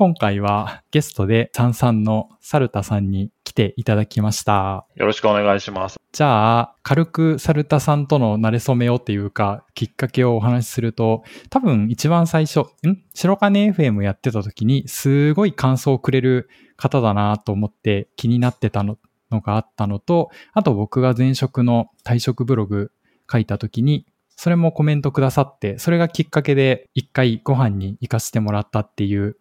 今回はゲストでサンサンのサルタさんに来ていただきました。よろしくお願いします。じゃあ、軽くサルタさんとの馴れ初めをっていうか、きっかけをお話しすると、多分一番最初、ん？白金 FM やってた時に、すごい感想をくれる方だなと思って気になってたののがあったのと、あと僕が前職の退職ブログ書いた時に、それもコメントくださって、それがきっかけで一回ご飯に行かせてもらったっていう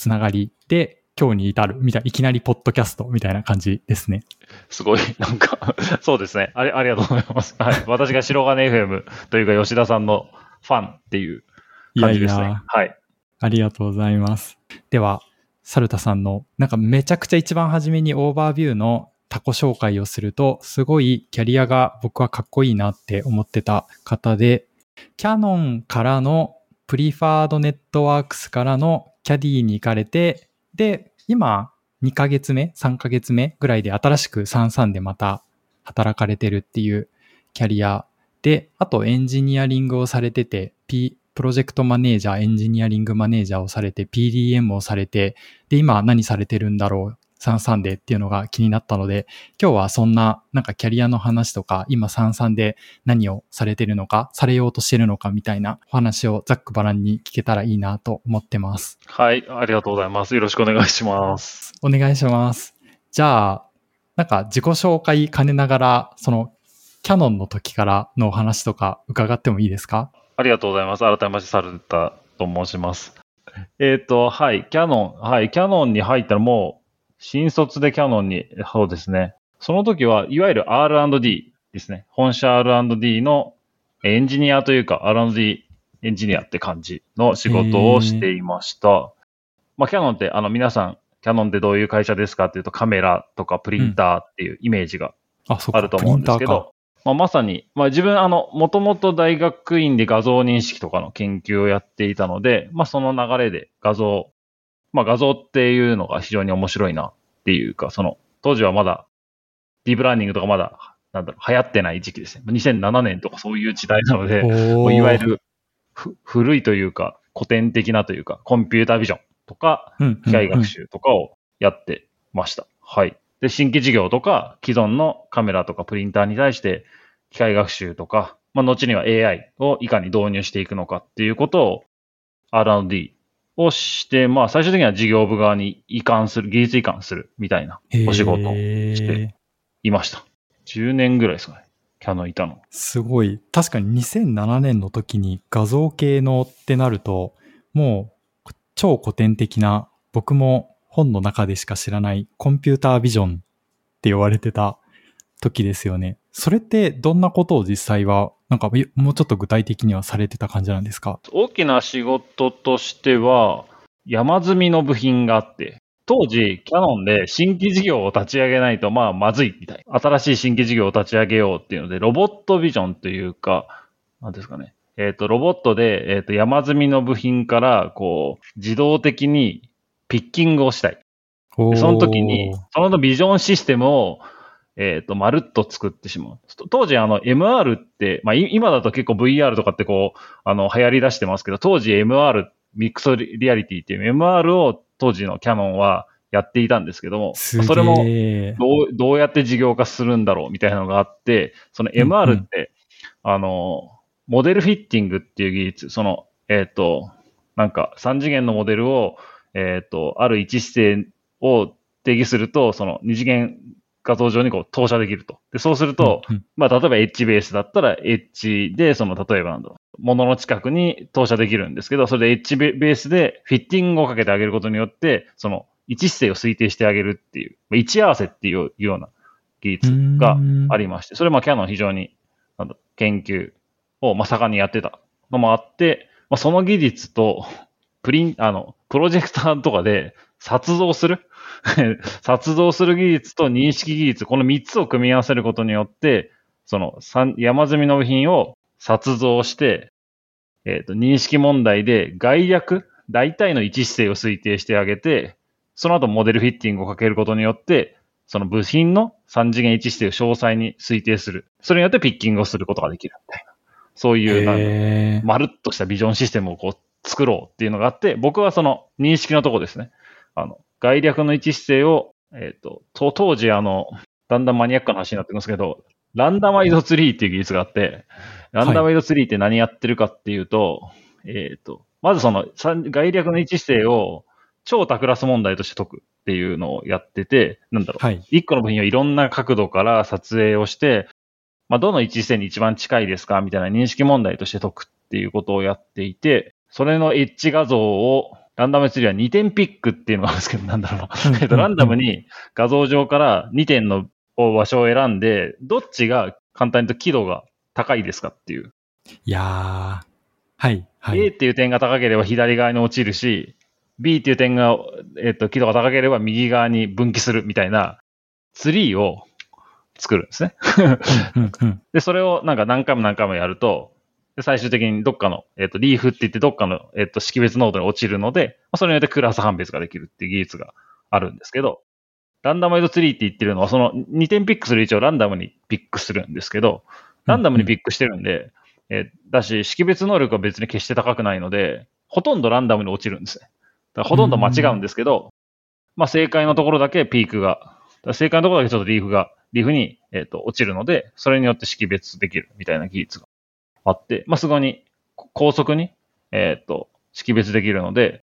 つながりで、今日に至るみたい、いきなりポッドキャストみたいな感じですね。すごい、なんか、そうですね。ありありがとうございます。はい。私が白金 FM というか吉田さんのファンっていういやい感じですね。や、はい。ありがとうございます。では、サルタさんの、なんかめちゃくちゃ一番初めにオーバービューのタコ紹介をすると、すごいキャリアが僕はかっこいいなって思ってた方で、キャノンからのプリファードネットワークスからのキャディーに行かれて、で、今2ヶ月目、3ヶ月目ぐらいで新しく33でまた働かれてるっていうキャリアで、あとエンジニアリングをされてて、P、プロジェクトマネージャー、エンジニアリングマネージャーをされて、PDM をされて、で、今何されてるんだろう、33でっていうのが気になったので、今日はそんななんかキャリアの話とか、今33で何をされてるのか、されようとしてるのかみたいなお話をざっくばらんに聞けたらいいなと思ってます。はい。ありがとうございます。よろしくお願いします。お願いします。じゃあ、なんか自己紹介兼ねながら、そのキャノンの時からのお話とか伺ってもいいですか？ありがとうございます。改めまして、サルタと申します。えっ、と、はい。キャノン、はい。キャノンに入ったらもう、新卒でキャノンに、そうですね。その時は、いわゆる R&D ですね。本社 R&D のエンジニアというか、R&D エンジニアって感じの仕事をしていました。まあ、キャノンって、あの、皆さん、キャノンってどういう会社ですかっていうと、カメラとかプリンターっていうイメージがあ、ると思うんですけプリンターかど、まあ、まさに、まあ、自分、あの、もともと大学院で画像認識とかの研究をやっていたので、まあ、その流れで画像、まあ、画像っていうのが非常に面白いなっていうか、その、当時はまだ、ディープラーニングとかまだ、なんだろう、流行ってない時期ですね。2007年とかそういう時代なので、いわゆる、ふ古いというか、古典的なというか、コンピュータービジョンとか、うん機械学習とかをやってました。はい。で、新規事業とか、既存のカメラとかプリンターに対して、機械学習とか、まあ、後には AI をいかに導入していくのかっていうことを R&D をして、まあ、最終的には事業部側に移管する、技術移管するみたいなうんお仕事をしていました。10年ぐらいですかね。キャノンいたの。すごい。確かに2007年の時に画像系のってなると、もう超古典的な、僕も本の中でしか知らないコンピュータービジョンって言われてた時ですよね。それってどんなことを実際は、なんかもうちょっと具体的にはされてた感じなんですか？大きな仕事としては、山積みの部品があって、当時、キャノンで新規事業を立ち上げないと、まあ、まずいみたい。新しい新規事業を立ち上げようっていうので、ロボットビジョンというか、なんですかね。えっ、と、ロボットで、えっ、と、山積みの部品から、こう、自動的にピッキングをしたい。でその時に、そのビジョンシステムを、えっ、と、まるっと作ってしまう。当時、あの、MR って、まあ、い今だと結構 VR とかってこう、あの、流行り出してますけど、当時 MR、ミックスリアリティっていう MR を当時のキャノンはやっていたんですけども、それもどう、どうやって事業化するんだろうみたいなのがあって、その MR って、あの、モデルフィッティングっていう技術、その、えっ、と、なんか3次元のモデルを、えっ、と、ある位置指定を定義すると、その2次元画像上にこう投射できると。で、そうすると、うんうんまあ、例えばエッジベースだったら、エッジで、その、例えばなんだろう、物の近くに投射できるんですけど、それでエッジベースでフィッティングをかけてあげることによって、その、位置姿勢を推定してあげるっていう、まあ位置合わせっていうような技術がありまして、それまあキャノン非常になんだ研究をまあ盛んにやってたのもあって、まあ、その技術と、プリン、あの、プロジェクターとかで撮像する？撮像する技術と認識技術、この3つを組み合わせることによって、その三山積みの部品を撮像して、えっ、と、認識問題で概略、大体の位置姿勢を推定してあげて、その後モデルフィッティングをかけることによって、その部品の3次元位置姿勢を詳細に推定する。それによってピッキングをすることができるみたいな。そういう、なんまるっとしたビジョンシステムをこう作ろうっていうのがあって、僕はその認識のとこですね。あの、概略の位置姿勢を、えっ、と、と当時あの、だんだんマニアックな話になってますけど、ランダマイドツリーっていう技術があって、ランダマイドツリーって何やってるかっていうと、えっ、と、まずその三概略の位置姿勢を超多クラス問題として解くっていうのをやってて、なんだろう。はい。一個の部品をいろんな角度から撮影をして、まあ、どの位置線に一番近いですかみたいな認識問題として解くっていうことをやっていて、それのエッジ画像を、ランダムツリーは2点ピックっていうのがあるんですけど、なんだろう。えっと、ランダムに画像上から2点の場所を選んで、どっちが簡単に言うと輝度が高いですかっていう。いやー。はい。は A い。っていう点が高ければ左側に落ちるし、B っていう点が、えっと、輝度が高ければ右側に分岐するみたいなツリーを作るんですね。で、それをなんか何回も何回もやると、で最終的にどっかの、えっ、と、リーフって言ってどっかの、えっ、と、識別ノードに落ちるので、まあそれによってクラス判別ができるっていう技術があるんですけど、ランダマイドツリーって言ってるのは、その2点ピックする位置をランダムにピックするんですけど、ランダムにピックしてるんで、えーだし、識別能力は別に決して高くないので、ほとんどランダムに落ちるんですね。だからほとんど間違うんですけど、まあ正解のところだけピークが、正解のところだけちょっとリーフが、リーフに、えっと落ちるので、それによって識別できるみたいな技術があって、まあすぐにこ高速に、えっと識別できるので、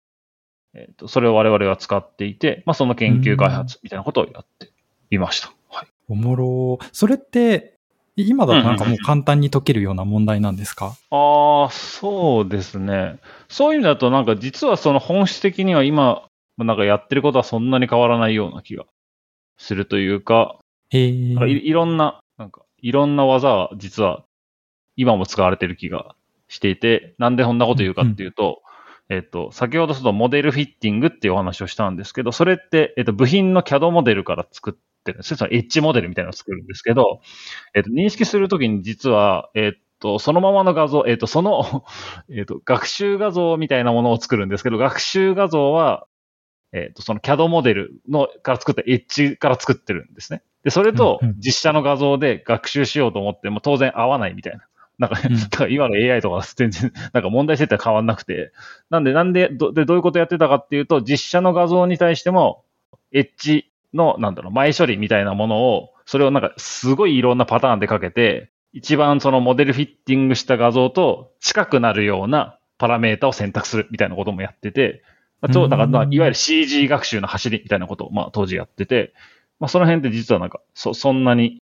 えっとそれを我々は使っていて、まあその研究開発みたいなことをやっていました。はい。おもろ。それって、今だとなんかもう簡単に解けるような問題なんですか？ああ、そうですね。そういう意味だと、なんか実はその本質的には今、なんかやってることはそんなに変わらないような気がするというか、へなんかいー。いろんな、なんかいろんな技は実は今も使われてる気がしていて、なんでこんなこと言うかっていうと、えっと、先ほどそのモデルフィッティングっていうお話をしたんですけど、それって、えっと、部品の CAD モデルから作ってるんですね。そのエッジモデルみたいなのを作るんですけど、えっと、認識するときに実は、えっと、そのままの画像、えっと、その、えっと、学習画像みたいなものを作るんですけど、学習画像は、えっと、その CAD モデルの、から作ったエッジから作ってるんですね。で、それとうんうん実写の画像で学習しようと思っても当然合わないみたいな。なんか、うんだから今の AI とか全然、なんか問題設定は変わんなくて。なんで、なんで、どでどういうことやってたかっていうと、実写の画像に対しても、エッジの、なんだろう、前処理みたいなものを、それをなんかすごいいろんなパターンでかけて、一番そのモデルフィッティングした画像と近くなるようなパラメータを選択するみたいなこともやってて、まあ、ちょだからまあうんいわゆる CG 学習の走りみたいなことをまあ当時やってて、まあその辺って実はなんかそそんなに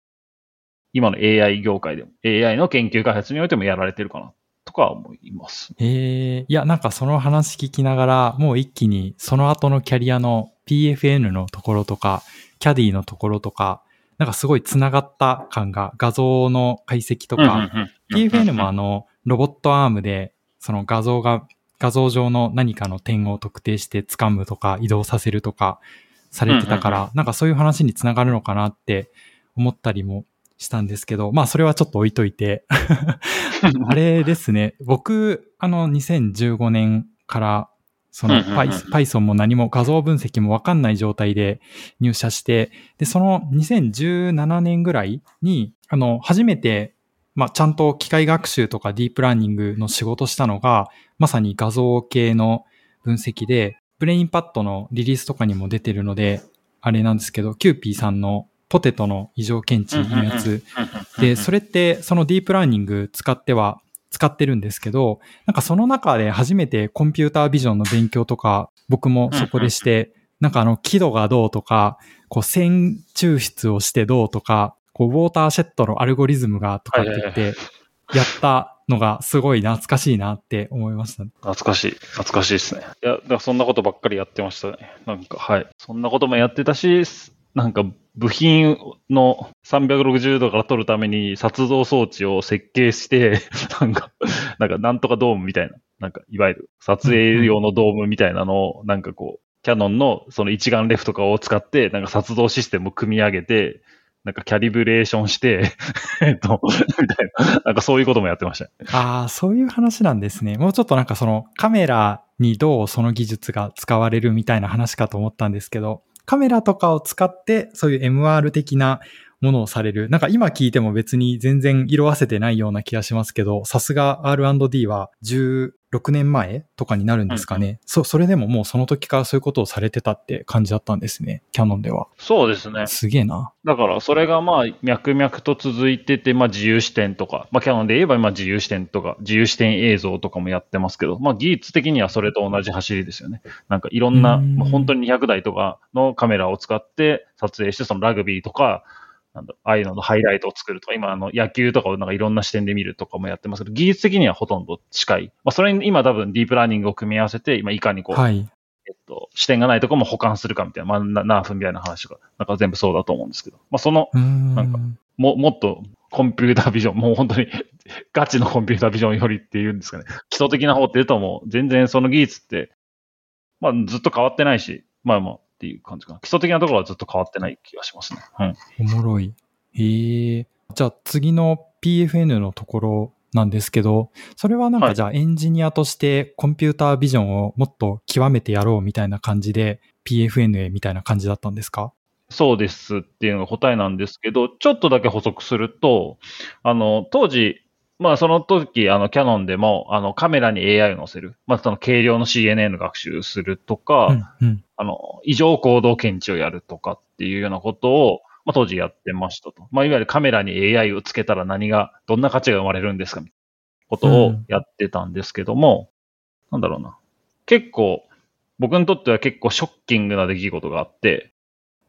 今の AI 業界でも AI の研究開発においてもやられてるかなとか思います。ええ。いや、なんかその話聞きながら、もう一気にその後のキャリアの PFN のところとか、キャディのところとか、なんかすごい繋がった感が、画像の解析とか、PFN もあの、ロボットアームで、その画像が、画像上の何かの点を特定して掴むとか移動させるとかされてたから、なんかそういう話につながるのかなって思ったりもしたんですけど、まあそれはちょっと置いといて、あれですね、僕、あの、2015年から、その Python も何も画像分析もわかんない状態で入社して、で、その2017年ぐらいに、あの、初めて、まあ、ちゃんと機械学習とかディープラーニングの仕事したのが、まさに画像系の分析で、ブレインパッドのリリースとかにも出てるので、あれなんですけど、キューピーさんのポテトの異常検知のやつ、で、それ、れってそのディープラーニング使っては使ってるんですけど、なんかその中で初めてコンピュータービジョンの勉強とか僕もそこでして、なんかあの輝度がどうとか、こう線抽出をしてどうとか、こうウォーターシェットのアルゴリズムがとかって言ってやったのがすごい懐かしいなって思いました。懐かしい。懐かしいですね。いや、だからそんなことばっかりやってましたね。なんか、はい。そんなこともやってたし、なんか部品の360度から撮るために撮像装置を設計して、なんか、なんかなんとかドームみたいな、なんかいわゆる撮影用のドームみたいなのを、なんかこう、キャノンのその一眼レフとかを使って、なんか撮像システムを組み上げて、なんかキャリブレーションして、えっと、みたいな、なんかそういうこともやってました。ああ、そういう話なんですね。もうちょっとなんかそのカメラにどうその技術が使われるみたいな話かと思ったんですけど、カメラとかを使ってそういう MR 的なものをされる。なんか今聞いても別に全然色あせてないような気がしますけど、さすが R&D は10 6年前とかになるんですかね。そ、それでももうその時からそういうことをされてたって感じだったんですね。キャノンでは。そうですね。すげえな。だから、それがまあ、脈々と続いてて、まあ、自由視点とか、まあ、キャノンで言えば、まあ、自由視点とか、自由視点映像とかもやってますけど、まあ、技術的にはそれと同じ走りですよね。なんか、いろんな、うんまあ、本当に200台とかのカメラを使って撮影して、そのラグビーとか、なんだ、ああいうののハイライトを作るとか、今、あの、野球とかをなんかいろんな視点で見るとかもやってますけど、技術的にはほとんど近い。まあ、それに今多分ディープラーニングを組み合わせて、今いかにこう、はい。えっと、視点がないところも保管するかみたいな、まあ、な何分みたいな話とか、なんか全部そうだと思うんですけど、まあ、その。なんかも、もっとコンピュータービジョン、もう本当に ガチのコンピュータービジョンよりっていうんですかね。基礎的な方って言うともう全然その技術って、まあずっと変わってないし、まあまあっていう感じかな。基礎的なところはずっと変わってない気がしますね。うん。おもろい。へえ。じゃあ次の PFN のところなんですけど、それはなんはいかじゃあエンジニアとしてコンピュータービジョンをもっと極めてやろうみたいな感じで PFN へみたいな感じだったんですか？そうですっていうのが答えなんですけど、ちょっとだけ補足すると、あの、当時、まあその時、あの、キャノンでも、あの、カメラに AI を載せる。まあその軽量の CNN 学習するとか、うんうん。あの、異常行動検知をやるとかっていうようなことを、まあ、当時やってましたと。まあ、いわゆるカメラに AI をつけたら何が、どんな価値が生まれるんですかみたいなことをやってたんですけども、なんだろうな。結構、僕にとっては結構ショッキングな出来事があって、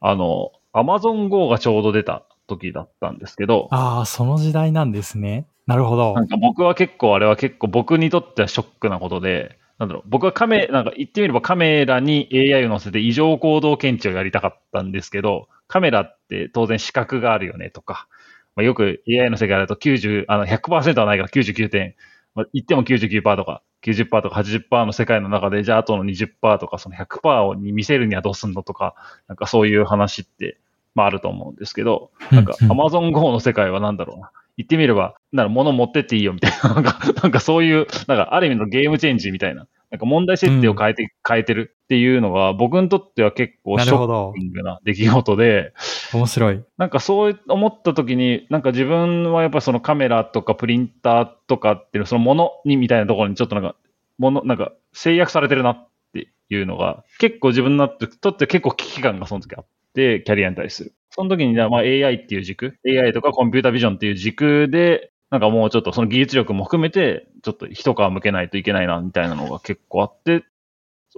あの、Amazon Go がちょうど出た時だったんですけど、ああ、その時代なんですね。なるほどな。んか僕は結構あれは結構僕にとってはショックなことで、なんだろう、僕はカメ、なんか言ってみればカメラに AI を乗せて異常行動検知をやりたかったんですけど、カメラって当然視覚があるよねとか、まあ、よく AI の世界だと90、あの100%はないから99点、まあ、言っても99%とか90%とか80%の世界の中で、じゃああとの20%とかその100%をに見せるにはどうすんのとか、なんかそういう話って、まああると思うんですけど、なんか Amazon Go の世界はなんだろうな。言ってみれば、なんか物持ってっていいよみたいな、なんか、なんかそういう、なんかある意味のゲームチェンジみたいな、なんか問題設定を変えて、変えてるっていうのが、僕にとっては結構なショッキ。ングな出来事で、面白い。なんかそう思った時に、なんか自分はやっぱりそのカメラとかプリンターとかっていう、そのものにみたいなところにちょっとなんか、もの、なんか制約されてるなっていうのが、結構自分にとって結構危機感がその時あって、キャリアに対する。その時にまあ AI っていう軸、AI とかコンピュータービジョンっていう軸で、なんかもうちょっとその技術力も含めて、ちょっと一皮向けないといけないな、みたいなのが結構あって、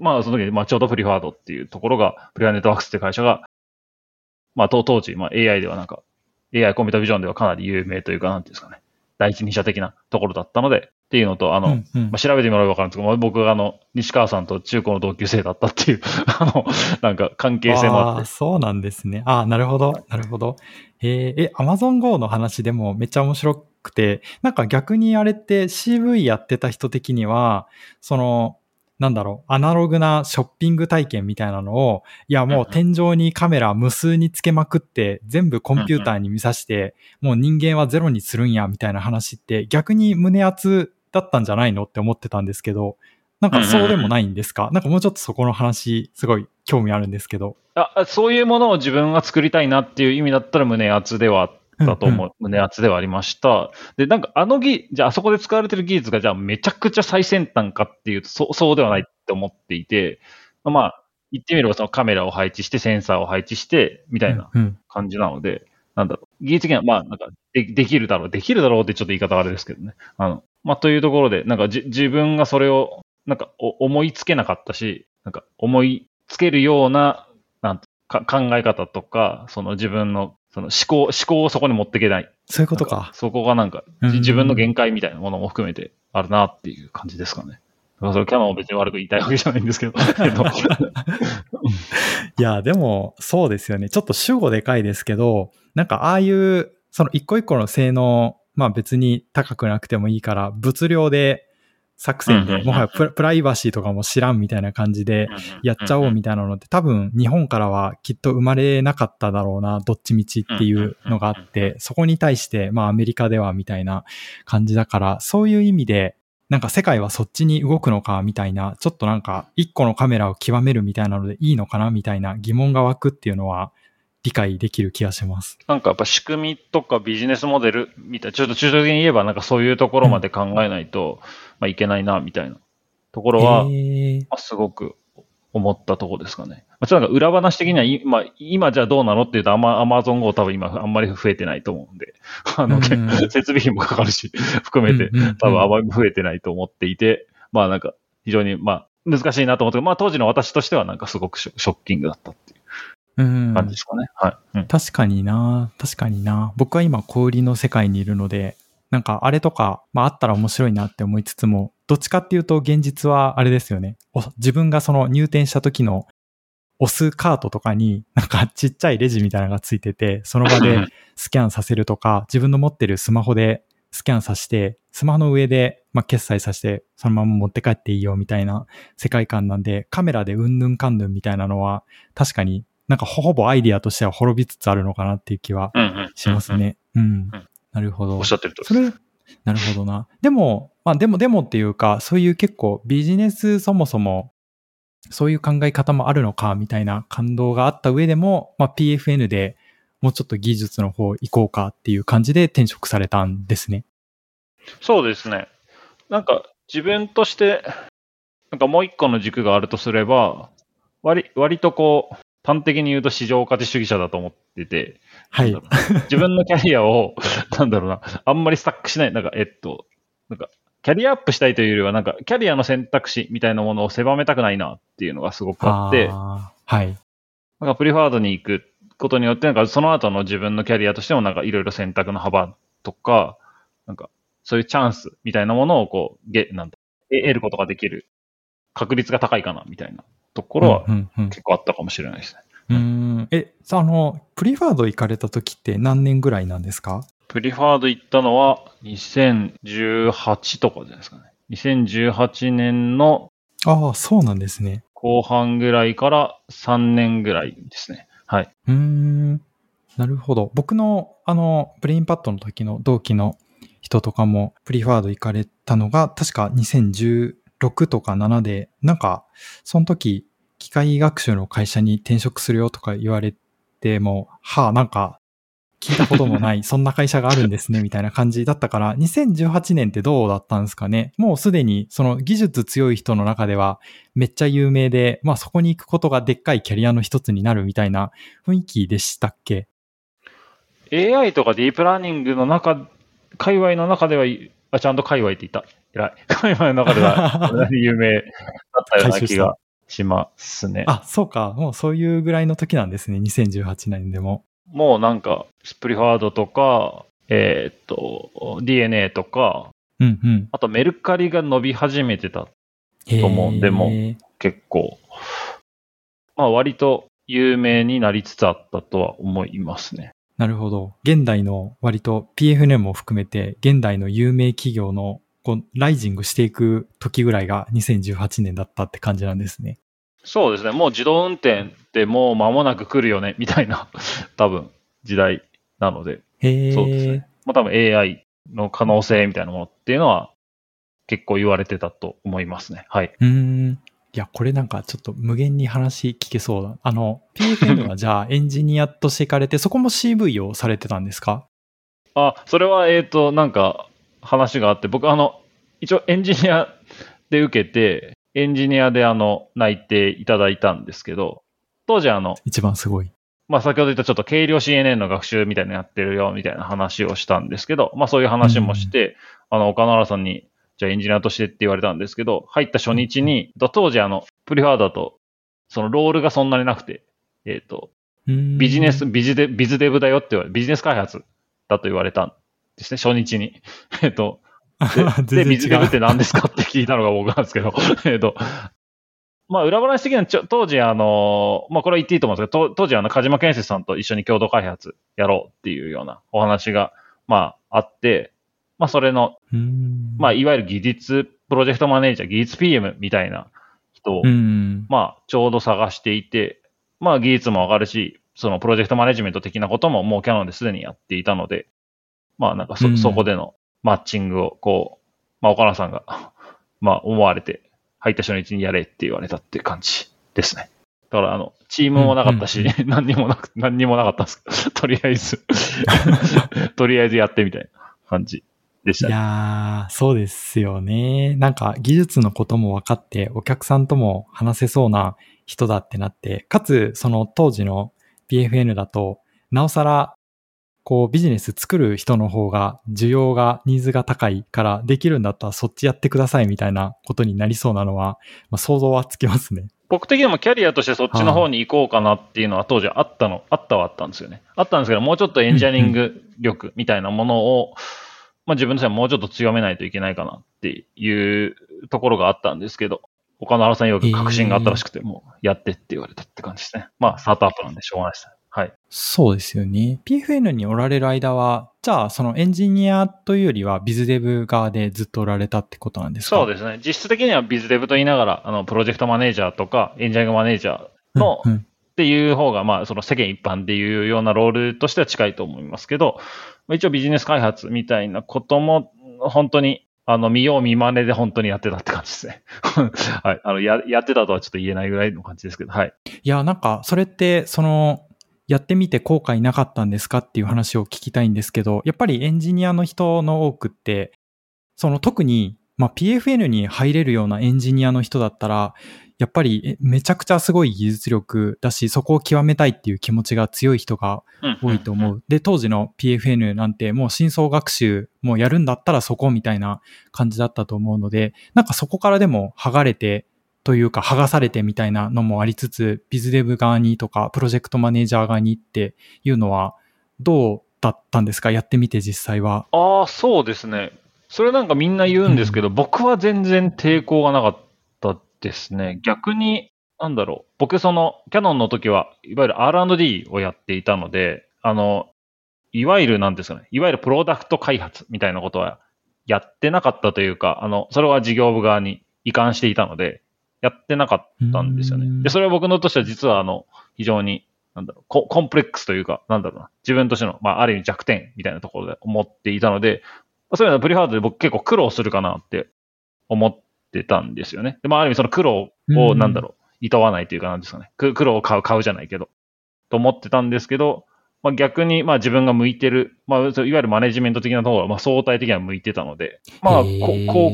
まあその時に、まあちょうどプリファードっていうところが、プリファネットワークスって会社が、まあ当時、まあ AI ではなんか、AI コンピュータビジョンではかなり有名というか、なんていうんですかね、第一人者的なところだったので、っていうのと、あの、うんうんまあ、調べてみればわかるんですけど、まあ僕があの、西川さんと中高の同級生だったっていう、あの、なんか関係性もあってあー、そうなんですね。ああ、なるほど。なるほど。えーえ、Amazon Go の話でもめっちゃ面白くて、なんか逆にあれって CV やってた人的には、その、なんだろう、アナログなショッピング体験みたいなのを、いやもう天井にカメラ無数につけまくって、全部コンピューターに見さして、もう人間はゼロにするんや、みたいな話って逆に胸熱だったんじゃないのって思ってたんですけど、なんかそうでもないんですか？なんかもうちょっとそこの話、すごい興味あるんですけど。あ、そういうものを自分が作りたいなっていう意味だったら胸熱ではあったと思う。胸熱ではありました。で、なんかあの技、じゃああそこで使われてる技術がじゃあめちゃくちゃ最先端かっていうと、そうそうではないって思っていて、まあ、言ってみればそのカメラを配置して、センサーを配置して、みたいなうんうん感じなので、なんだろう。技術的には、まあ、なんかで、できるだろう。できるだろうってちょっと言い方はあれですけどね。あの、まあ、というところで、なんかじ、自分がそれを、なんかお、思いつけなかったし、なんか、思いつけるような、なんか考え方とか、その自分の、その思考、思考をそこに持っていけない。そういうことなんか。そこがなんか、自分の限界みたいなものも含めてあるなっていう感じですかね。だからそれキャノンを別に悪く言いたいわけじゃないんですけど。えっといや、でも、そうですよね。ちょっと主語でかいですけど、なんかああいう、その一個一個の性能、まあ別に高くなくてもいいから、物量で作戦で、もはやプラプライバシーとかも知らんみたいな感じで、やっちゃおうみたいなのって多分日本からはきっと生まれなかっただろうな、どっちみちっていうのがあって、そこに対して、まあアメリカではみたいな感じだから、そういう意味で、なんか世界はそっちに動くのかみたいな、ちょっとなんか一個のカメラを極めるみたいなのでいいのかなみたいな疑問が湧くっていうのは理解できる気がします。なんかやっぱ仕組みとかビジネスモデルみたいな、ちょっと抽象的に言えばなんかそういうところまで考えないと、まあいけないな、みたいなところは、まあすごく思ったところですかね。まあ、ちょっとなんか裏話的には、今、今じゃあどうなのっていうと、アマアマゾン GO 多分今あんまり増えてないと思うんで、あの、うん。設備費もかかるし、含めて、多分あまり増えてないと思っていて、まあなんか、非常に、まあ、難しいなと思って、まあ当時の私としてはなんかすごくショッキングだったっていう。うん感じですかね。はい。うん確かにな確かにな僕は今小売りの世界にいるので、なんかあれとか、まああったら面白いなって思いつつも、どっちかっていうと現実はあれですよね。お自分がその入店した時の押すカートとかになんかちっちゃいレジみたいなのがついてて、その場でスキャンさせるとか、自分の持ってるスマホでスキャンさせて、スマホの上で、まあ、決済させて、そのまま持って帰っていいよみたいな世界観なんで、カメラでうんぬんかんぬんみたいなのは、確かになんかほぼアイディアとしては滅びつつあるのかなっていう気は。しますね。うんうん。なるほどおっ。しゃってるとそれ、なるほどな。でも、まあでもでもっていうか、そういう結構ビジネスそもそも、そういう考え方もあるのかみたいな感動があった上でも、まあ PFN でもうちょっと技術の方行こうかっていう感じで転職されたんですね。そうですね。なんか自分として、なんかもう一個の軸があるとすれば、割割とこう、端的に言うと市場価値主義者だと思ってて、はい。自分のキャリアを、なんだろうな、あんまりスタックしない、なんか、えっと、なんか、キャリアアップしたいというよりは、なんか、キャリアの選択肢みたいなものを狭めたくないなっていうのがすごくあって、はい。なんかプリファードに行くことによって、なんかその後の自分のキャリアとしてもなんかいろいろ選択の幅とか、なんかそういうチャンスみたいなものをこう、げ、なんだ、え得ることができる確率が高いかなみたいなところは結構あったかもしれないですね。うーん。え、さあの、プリファード行かれた時って何年ぐらいなんですか？プリファード行ったのは2018とかじゃないですかね。2018年のああ、そうなんですね。後半ぐらいから3年ぐらいですね。はい。うーん。なるほど。僕の、あの、ブレインパッドの時の同期の人とかも、プリファード行かれたのが、確か2016とか7で、なんか、その時、機械学習の会社に転職するよとか言われても、はあ、なんか、聞いたこともない、そんな会社があるんですね、みたいな感じだったから、2018年ってどうだったんですかね。もうすでに、その技術強い人の中では、めっちゃ有名で、まあそこに行くことがでっかいキャリアの一つになるみたいな雰囲気でしたっけ？AI とかディープラーニングの中、界隈の中では、あ、ちゃんと界隈って言った。偉い。界隈の中では、有名だったような気がしますね。あ、そうか。もうそういうぐらいの時なんですね。2018年でも。もうなんか、スプリファードとか、えーっと、DNA とか、うんうん。あとメルカリが伸び始めてた。と思うんでも結構。まあ割と有名になりつつあったとは思いますね。なるほど。現代の割と PFN も含めて、現代の有名企業のこうライジングしていく時ぐらいが2018年だったって感じなんですね。そうですね。もう自動運転ってもう間もなく来るよね、みたいな、多分、時代なので。へえ。そうですね。まあ多分 AI の可能性みたいなものっていうのは結構言われてたと思いますね。はい。うーん。いや、これなんかちょっと無限に話聞けそうだ。あの、PFN はじゃあエンジニアとして行かれて、そこも CV をされてたんですか？あ、それは、えっ、と、なんか話があって、僕あの、一応エンジニアで受けて、エンジニアであの、内定いただいたんですけど、当時あの、一番すごい。まあ先ほど言ったちょっと軽量 CNN の学習みたいなのやってるよ、みたいな話をしたんですけど、まあそういう話もして、あの、岡原さんに、じゃあエンジニアとしてって言われたんですけど、入った初日に、当時あの、プリファードだと、そのロールがそんなになくて、えっ、と、ビビジネス、ビジデ、ビズデブだよって言われ、ビジネス開発だと言われたんですね、初日に。えっと、で、でビズデブって何ですかって聞いたのが僕なんですけど、えっと、まあ、裏話的にはちょ、当時あの、まあ、これは言っていいと思うんですけど、当当時あの、鹿島建設さんと一緒に共同開発やろうっていうようなお話が、まあ、あって、まあ、それの、まあ、いわゆる技術プロジェクトマネージャー、技術 PM みたいな人を、うん。まあ、ちょうど探していて、まあ、技術も上がるし、そのプロジェクトマネジメント的なことももうキャノンですでにやっていたので、まあ、なんかそ、うんそこでのマッチングを、こう、まあ、岡野さんが、まあ、思われて、入った初日にやれって言われたって感じですね。だから、あの、チームもなかったし、うん 何にもなく、何にもなかったんですけど、とりあえず、とりあえずやってみたいな感じいでしたね。やー、そうですよね。なんか技術のことも分かって、お客さんとも話せそうな人だってなって、かつその当時の PFN だと、なおさら、こうビジネス作る人の方が需要が、ニーズが高いからできるんだったらそっちやってくださいみたいなことになりそうなのは、まあ、想像はつきますね。僕的にもキャリアとしてそっちの方に行こうかなっていうのは当時あったの、あったはあったんですよね。あったんですけど、もうちょっとエンジニアリング力みたいなものを、まあ自分としてはもうちょっと強めないといけないかなっていうところがあったんですけど、他の原さんよく確信があったらしくて、もうやってって言われたって感じですね。まあ、スタートアップなんでしょうがないですね。はい。そうですよね。PFN におられる間は、じゃあそのエンジニアというよりはビズデブ側でずっとおられたってことなんですか？そうですね。実質的にはビズデブと言いながら、あの、プロジェクトマネージャーとか、エンジニアマネージャーの、うんうんっていう方が、まあ、その世間一般でいうようなロールとしては近いと思いますけど、まあ一応ビジネス開発みたいなことも、本当に、あの、見よう見まねで本当にやってたって感じですね。はい。あの、や、やってたとはちょっと言えないぐらいの感じですけど、はい。いや、なんか、それって、その、やってみて後悔なかったんですかっていう話を聞きたいんですけど、やっぱりエンジニアの人の多くって、その特に、まあ、PFN に入れるようなエンジニアの人だったら、やっぱりえめちゃくちゃすごい技術力だし、そこを極めたいっていう気持ちが強い人が多いと思う。う。で、当時の PFN なんてもう深層学習もうやるんだったらそこみたいな感じだったと思うので、なんかそこからでも剥がれてというか剥がされてみたいなのもありつつ、ビズデブ側にとかプロジェクトマネージャー側にっていうのはどうだったんですか？やってみて実際は。ああ、そうですね。それなんかみんな言うんですけど、僕は全然抵抗がなかったですね。逆に、なんだろう。僕その、キャノンの時は、いわゆる R&D をやっていたので、あの、いわゆるなんですかね。いわゆるプロダクト開発みたいなことはやってなかったというか、あの、それは事業部側に移管していたので、やってなかったんですよね。うんで、それは僕のとしては実はあの、非常に、なんだろう、ココンプレックスというか、なんだろうな、自分としての、まあ、ある意味弱点みたいなところで思っていたので、まあそういうのはプリハードで僕結構苦労するかなって思ってたんですよね。で、まあ、ある意味その苦労を、うんなんだろう、いとわないというかなんですかね。く苦労を買う、買うじゃないけど、と思ってたんですけど、まあ、逆に、まあ自分が向いてる、まあ、いわゆるマネジメント的なところは、まあ相対的には向いてたので、まあ、後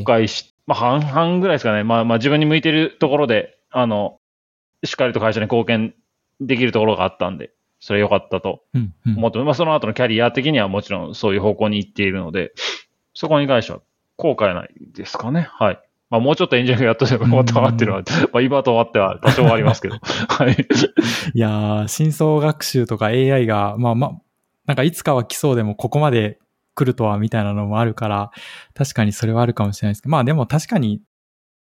悔し、まあ半々ぐらいですかね。まあまあ自分に向いてるところで、あの、しっかりと会社に貢献できるところがあったんで、それ良かったとうんうん思って、まあその後のキャリア的にはもちろんそういう方向に行っているので、そこに関しては後悔ないですかね。はい。まあもうちょっとエンジニアリングやっとけばよかったかなっていうのは、まあ今と終わっては多少はありますけど。はい。いやー、深層学習とか AI が、まあまあ、なんかいつかは来そうでもここまで来るとはみたいなのもあるから、確かにそれはあるかもしれないですけど、まあでも確かに、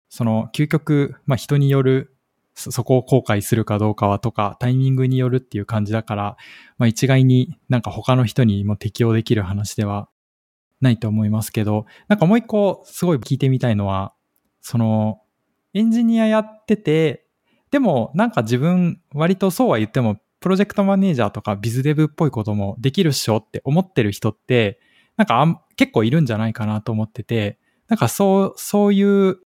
その究極、まあ人による、そそこを後悔するかどうかはとか、タイミングによるっていう感じだから、まあ一概になんか他の人にも適用できる話ではないと思いますけど、なんかもう一個すごい聞いてみたいのは、その、エンジニアやってて、でもなんか自分割とそうは言ってもプロジェクトマネージャーとかビズデブっぽいこともできるっしょって思ってる人ってなんかあん結構いるんじゃないかなと思っててなんかそうそういう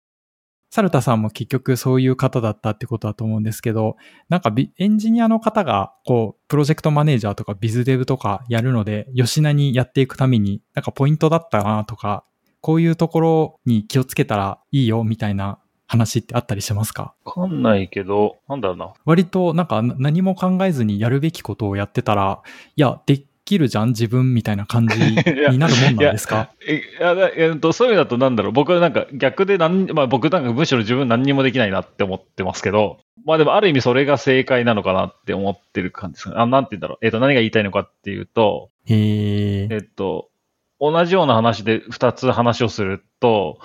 サルタさんも結局そういう方だったってことだと思うんですけどなんかエンジニアの方がこうプロジェクトマネージャーとかビズデブとかやるので吉名にやっていくためになんかポイントだったなとかこういうところに気をつけたらいいよみたいな話ってあったりしますか？わかんないけど、なんだろうな。割となんかな何も考えずにやるべきことをやってたら、いや、できるじゃん自分みたいな感じ になるもんなんですか？え、いやだえっと、そういう意味だとなんだろう。僕はなんか逆でなん、まあ僕なんかむしろ自分何にもできないなって思ってますけど、まあでもある意味それが正解なのかなって思ってる感じです。あ、なんて言うんだろう。えっと、何が言いたいのかっていうと。えっと、同じような話で二つ話をすると、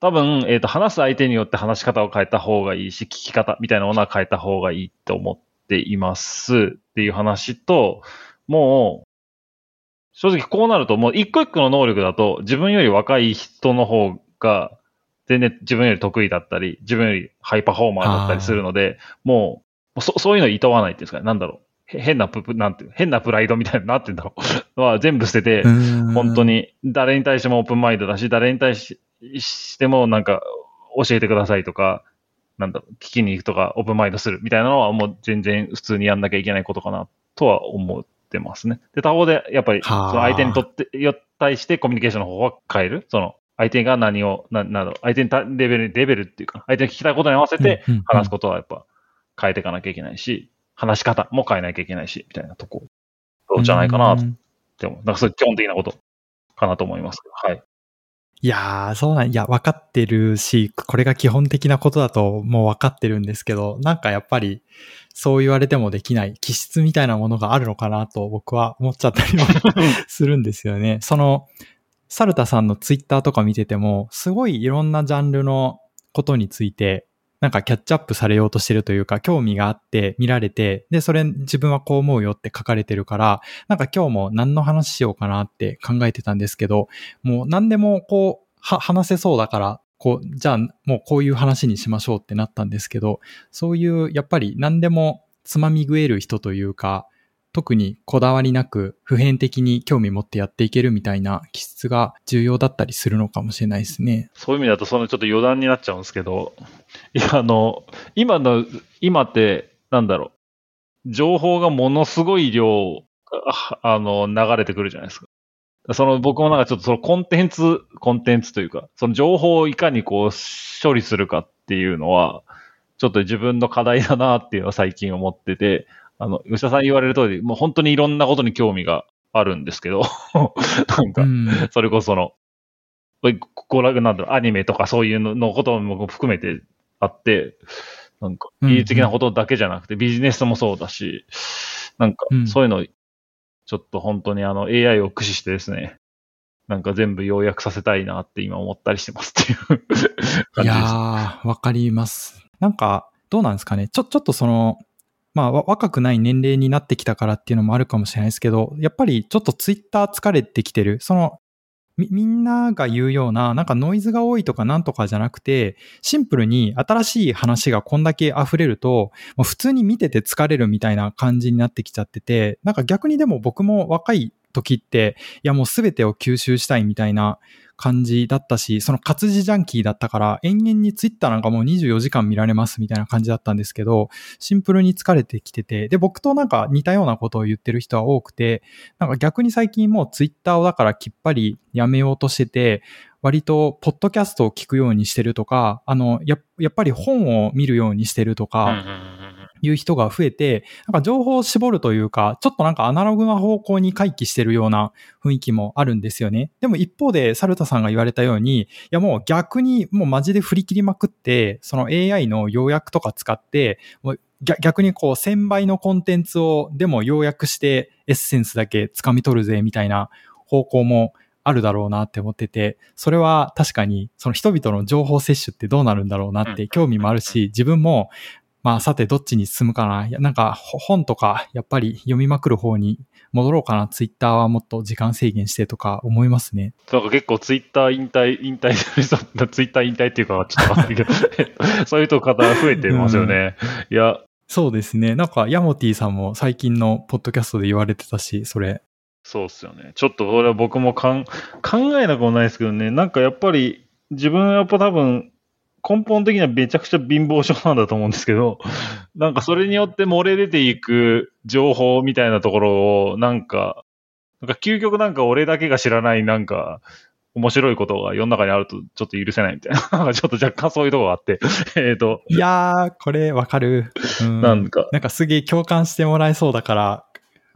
多分、えっと、話す相手によって話し方を変えた方がいいし、聞き方みたいなものは変えた方がいいと思っていますっていう話と、もう、正直こうなると、もう一個一個の能力だと、自分より若い人の方が、全然自分より得意だったり、自分よりハイパフォーマーだったりするので、もう、そそういうの厭わないっていうんですかね。なんだろう。変なププ、なんていう、変なプライドみたいな、なんてんだろう。は全部捨てて、本当。に誰に対してもオープンマインドだし、誰に対ししてもなんか教えてくださいとか、なんだろう、聞きに行くとかオープンマインドするみたいなのはもう全然普通にやんなきゃいけないことかなとは思っってますね。で、他方で、やっぱり、そはあの相手にとって、よ対してコミュニケーションの方法は変える？その、相手が何を、な、など、相手にたレベル、レベルっていうか、相手に聞きたいことに合わせて話すことはやっぱ変えていかなきゃいけないし、話し方も変えなきゃいけないし、みたいなとこ、どうじゃないかなっうんて思う。なんかそういう基本的なことかなと思いますけど、はい。いやー、そうなん、いや、分かってるし、これが基本的なことだともう分かってるんですけど、なんかやっぱり、そう言われてもできない気質みたいなものがあるのかなと僕は思っちゃったりもするんですよね。その、サルタさんのツイッターとか見てても、すごいいろんなジャンルのことについて、なんかキャッチアップされようとしてるというか、興味があって見られて、で、それ自分はこう思うよって書かれてるから、なんか今日も何の話しようかなって考えてたんですけど、もう何でもこう、は、話せそうだから、こう、じゃあもうこういう話にしましょうってなったんですけど、そういう、やっぱり何でもつまみ食える人というか、特にこだわりなく普遍的に興味持ってやっていけるみたいな気質が重要だったりするのかもしれないですね。そういう意味だと、そのちょっと余談になっちゃうんですけど、いや、あの、今の、今って、なんだろう、情報がものすごい量、あの、流れてくるじゃないですか。その、僕もなんかちょっとそのコンテンツ、コンテンツというか、その情報をいかにこう処理するかっていうのは、ちょっと自分の課題だなっていうのは最近思ってて、あの、吉田さん言われる通り、もう本当にいろんなことに興味があるんですけど、なんかう、ん。それこその、娯楽なんだろう、アニメとかそういうののことも含めてあって、なんか、うん技術的なことだけじゃなくて、ビジネスもそうだし、なんかうん、そういうの、ちょっと本当にあの、AI を駆使してですね、なんか全部要約させたいなって今思ったりしてますっていう感じです。いやー、わかります。なんか、どうなんですかね。ちょ、ちょっとその、まあ、若くない年齢になってきたからっていうのもあるかもしれないですけど、やっぱりちょっとツイッター疲れてきてる。その、み、みんなが言うような、なんかノイズが多いとかなんとかじゃなくて、シンプルに新しい話がこんだけ溢れると、もう普通に見てて疲れるみたいな感じになってきちゃってて、なんか逆にでも僕も若い時って、いやもう全てを吸収したいみたいな感じだったし、その活字ジャンキーだったから、延々にツイッターなんかもう24時間見られますみたいな感じだったんですけど、シンプルに疲れてきてて、で、僕となんか似たようなことを言ってる人は多くて、なんか逆に最近もうツイッターをだからきっぱりやめようとしてて、割とポッドキャストを聞くようにしてるとか、あの、ややっぱり本を見るようにしてるとか、いう人が増えて、なんか情報を絞るというか、ちょっとなんかアナログな方向に回帰してるような雰囲気もあるんですよね。でも一方で、サルタさんが言われたように、いやもう逆にもうマジで振り切りまくって、その AI の要約とか使って、逆逆にこう1000倍のコンテンツをでも要約してエッセンスだけ掴み取るぜみたいな方向もあるだろうなって思ってて、それは確かにその人々の情報摂取ってどうなるんだろうなって興味もあるし、自分もまあさてどっちに進むかな。なんかほ本とかやっぱり読みまくる方に戻ろうかな。ツイッターはもっと時間制限してとか思いますね。なんか結構ツイッター引退、引退 ツイッター引退っていうか、ちょっとわかんないけど、そういう方増えてますよね。いや、そうですね。なんかヤモティさんも最近のポッドキャストで言われてたし、それ。そうっすよね。ちょっとこれは僕もかん考えなくもないですけどね、なんかやっぱり自分はやっぱ多分根本的にはめちゃくちゃ貧乏症なんだと思うんですけど、なんかそれによって漏れ出ていく情報みたいなところを、なんか、なんか究極なんか俺だけが知らないなんか面白いことが世の中にあるとちょっと許せないみたいな、なんかちょっと若干そういうところがあって、えっと、いやー、これわかる。うん。なんか、なんかすげえ共感してもらえそうだから、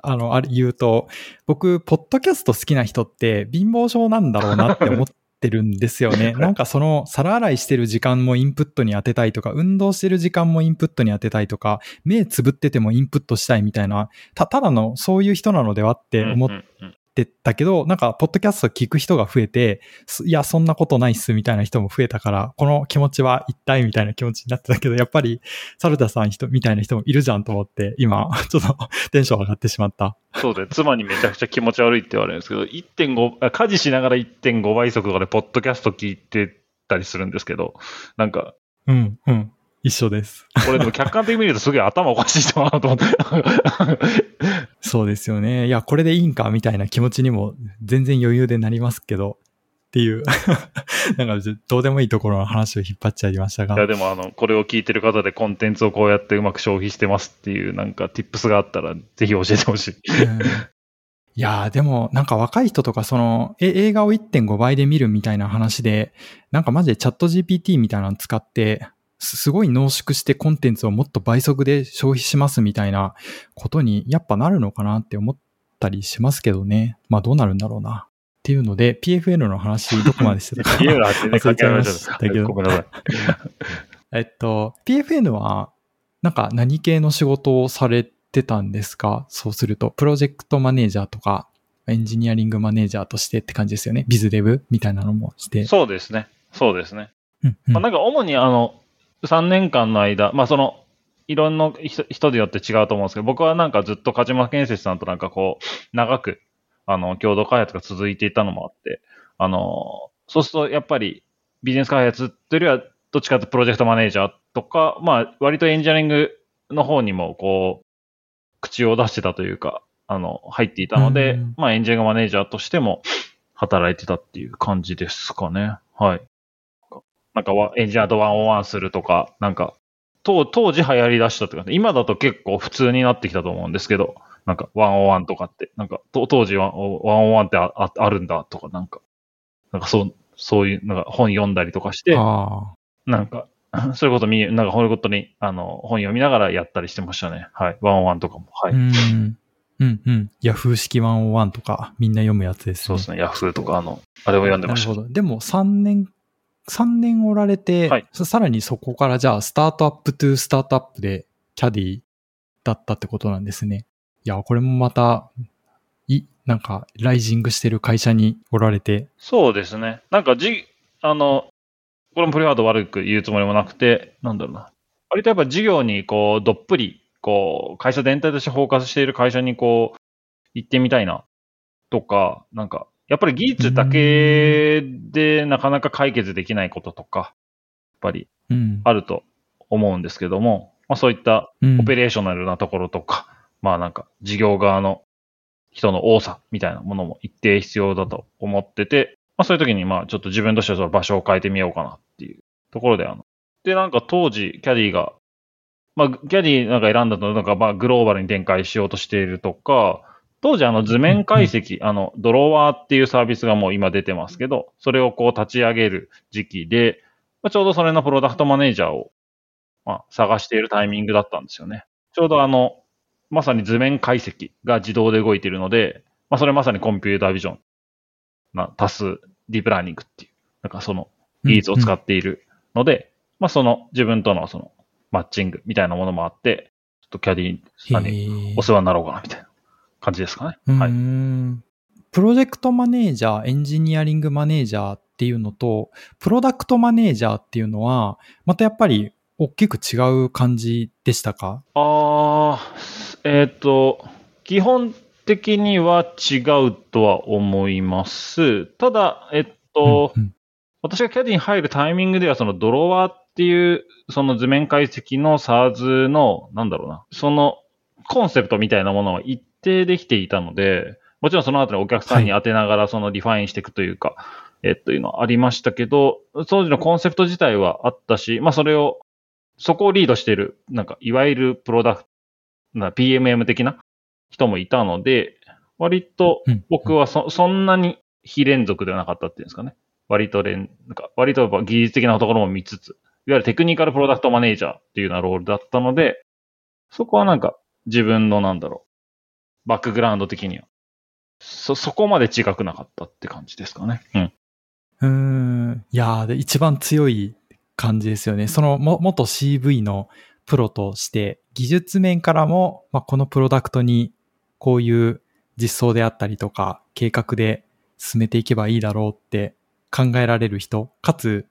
あの、あれ言うと、僕、ポッドキャスト好きな人って貧乏症なんだろうなって思ってるんですよね。なんかその、皿洗いしてる時間もインプットに当てたいとか、運動してる時間もインプットに当てたいとか、目つぶっててもインプットしたいみたいな、た、ただのそういう人なのではって思っうんうんうんてたけど、なんか、ポッドキャスト聞く人が増えて、すいや、そんなことないっすみたいな人も増えたから、この気持ちは一体みたいな気持ちになってたけど、やっぱり、サルタさん人みたいな人もいるじゃんと思って、今、ちょっとテンション上がってしまった。そうで、妻にめちゃくちゃ気持ち悪いって言われるんですけど、1.5、あ家事しながら1.5倍速とかでポッドキャスト聞いてたりするんですけど、なんか、うん、うん。一緒です。これでも客観的に見るとすげえ頭おかしい人だなと思って。そうですよね。いや、これでいいんかみたいな気持ちにも全然余裕でなりますけど、っていう、なんかどうでもいいところの話を引っ張っちゃいましたが。いや、でもあの、これを聞いてる方でコンテンツをこうやってうまく消費してますっていうなんか tips があったら、ぜひ教えてほしい。うんいやーでもなんか若い人とかそのえ映画を1.5倍で見るみたいな話でなんかマジでチャット GPT みたいなの使ってすすごい濃縮してコンテンツをもっと倍速で消費しますみたいなことにやっぱなるのかなって思ったりしますけどね。まあどうなるんだろうな。っていうので PFN の話どこまでしてたか忘れちゃいましたたけど。ごめんなさい。えっと PFN はなんか何系の仕事をされてたんですか？そうするとプロジェクトマネージャーとかエンジニアリングマネージャーとしてって感じですよね。ビズデブみたいなのもして。そうですね。そうですね。うんうんまあ、なんか主にあの、3年間の間、まあその、いろんな人人によって違うと思うんですけど、僕はなんかずっと鹿島建設さんとなんかこう、長く、あの、共同開発が続いていたのもあって、あの、そうするとやっぱりビジネス開発というよりは、どっちかというとプロジェクトマネージャーとか、まあ割とエンジニアリングの方にもこう、口を出してたというか、あの、入っていたので、うんまあエンジニアリングマネージャーとしても働いてたっていう感じですかね。はい。なんかわエンジニアとワンオンワンするとか、なんか、当当時流行り出したっていうか、今だと結構普通になってきたと思うんですけど、なんかワンオンワンとかって、なんかと当時ワンワンオンワンってあああるんだとか、なんか、なんかそう、そういう、なんか本読んだりとかして、あなんか、そういうこと見、なんかそういうことに、あの、本読みながらやったりしてましたね。はい。ワンオンワンとかも。はあ。い。うん。うんうん。ヤフー式101とかみんな読むやつですね。そうですね。ヤフーとか、あの、あれを読んでました。なるほど。でも3年、3年おられて、はいそさらにそこからじゃあスタートアップトゥスタートアップでキャディだったってことなんですね。いや、これもまた、い、なんか、ライジングしてる会社におられて、そうですね。なんかじ、あの、これもプレハード悪く言うつもりもなくて、なんだろうな。割とやっぱ事業にこう、どっぷり、こう、会社全体としてフォーカスしている会社にこう、行ってみたいな、とか、なんか、やっぱり技術だけでなかなか解決できないこととか、やっぱりうん。あると思うんですけども、まあそういったうんオペレーショナルなところとか、まあなんか事業側の人の多さみたいなものも一定必要だと思ってて、まあそういう時にまあちょっと自分としてはその場所を変えてみようかなっていうところであの、でなんか当時キャディが、まあキャディなんか選んだのはなんかまあグローバルに展開しようとしているとか、当時あの図面解析、あのドロワーっていうサービスがもう今出てますけど、それをこう立ち上げる時期で、まあ、ちょうどそれのプロダクトマネージャーをまあ、探しているタイミングだったんですよね。ちょうどあの、まさに図面解析が自動で動いているので、まあ、それまさにコンピュータービジョンな足すディープラーニングっていう、なんかその技術を使っているので、まあ、その自分とのそのマッチングみたいなものもあって、ちょっとキャディさんにお世話になろうかなみたいな感じですかね。はい。んプロジェクトマネージャー、エンジニアリングマネージャーっていうのと、プロダクトマネージャーっていうのは、またやっぱり大きく違う感じでしたか？ああ、えっ、と、基本的には違うとは思います。ただ、えっと、うんうん私がキャディに入るタイミングでは、そのドロワーっていう、その図面解析の SARS の、なんだろうな、そのコンセプトみたいなものは一定できていたので、もちろんその後にお客さんに当てながらそのリファインしていくというか、えっというのはありましたけど、当時のコンセプト自体はあったし、まあそれを、そこをリードしている、なんか、いわゆるプロダクト、な PMM 的な人もいたので、割とうん僕はそそんなに非連続ではなかったっていうんですかね。割と連、なんか割とやっぱ技術的なところも見つつ、いわゆるテクニカルプロダクトマネージャーっていうようなロールだったので、そこはなんか自分のなんだろう、バックグラウンド的には、そ、そこまで違くなかったって感じですかね。うん。うん。いやー一番強い感じですよね。そのも、元 CV のプロとして、技術面からも、まあ、このプロダクトにこういう実装であったりとか、計画で進めていけばいいだろうって考えられる人、かつ、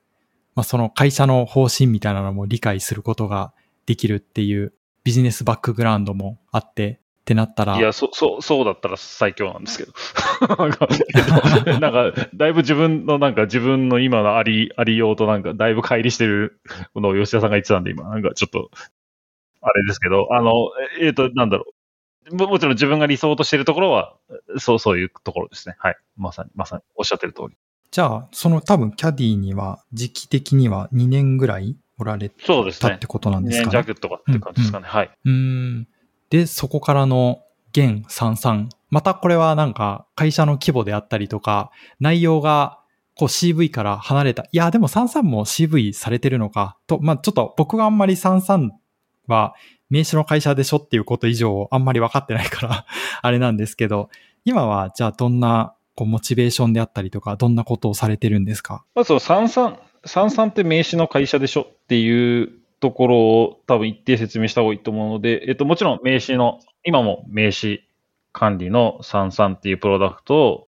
まあ、その会社の方針みたいなのも理解することができるっていうビジネスバックグラウンドもあってってなったら、いや、そ、そう、そうだったら最強なんですけど。なんか、けど なんか、だいぶ自分の、なんか自分の今のあり、ありようとなんか、だいぶ乖離してるのを吉田さんが言ってたんで、今、なんかちょっと、あれですけど、あの、えっ、と、なんだろう。ももちろん自分が理想としてるところは、そう、そういうところですね。はい。まさに、まさに、おっしゃってる通り。じゃあ、その多分キャディには時期的には2年ぐらいおられそうですねたって。ことなん2ですかね？年弱とかって感じですかね。はい。うーん。で、そこからの現33。またこれはなんか会社の規模であったりとか、内容がこう CV から離れた。いや、でも33も CV されてるのか。と、まあちょっと僕があんまり33は名刺の会社でしょっていうこと以上あんまり分かってないから、あれなんですけど、今はじゃあどんなこうモチベーションであったりとか、どんなことをされてるんですか？まずその33、33って名刺の会社でしょっていうところを多分一定説明した方がいいと思うので、えっと、もちろん名刺の、今も名刺管理の33っていうプロダクトを、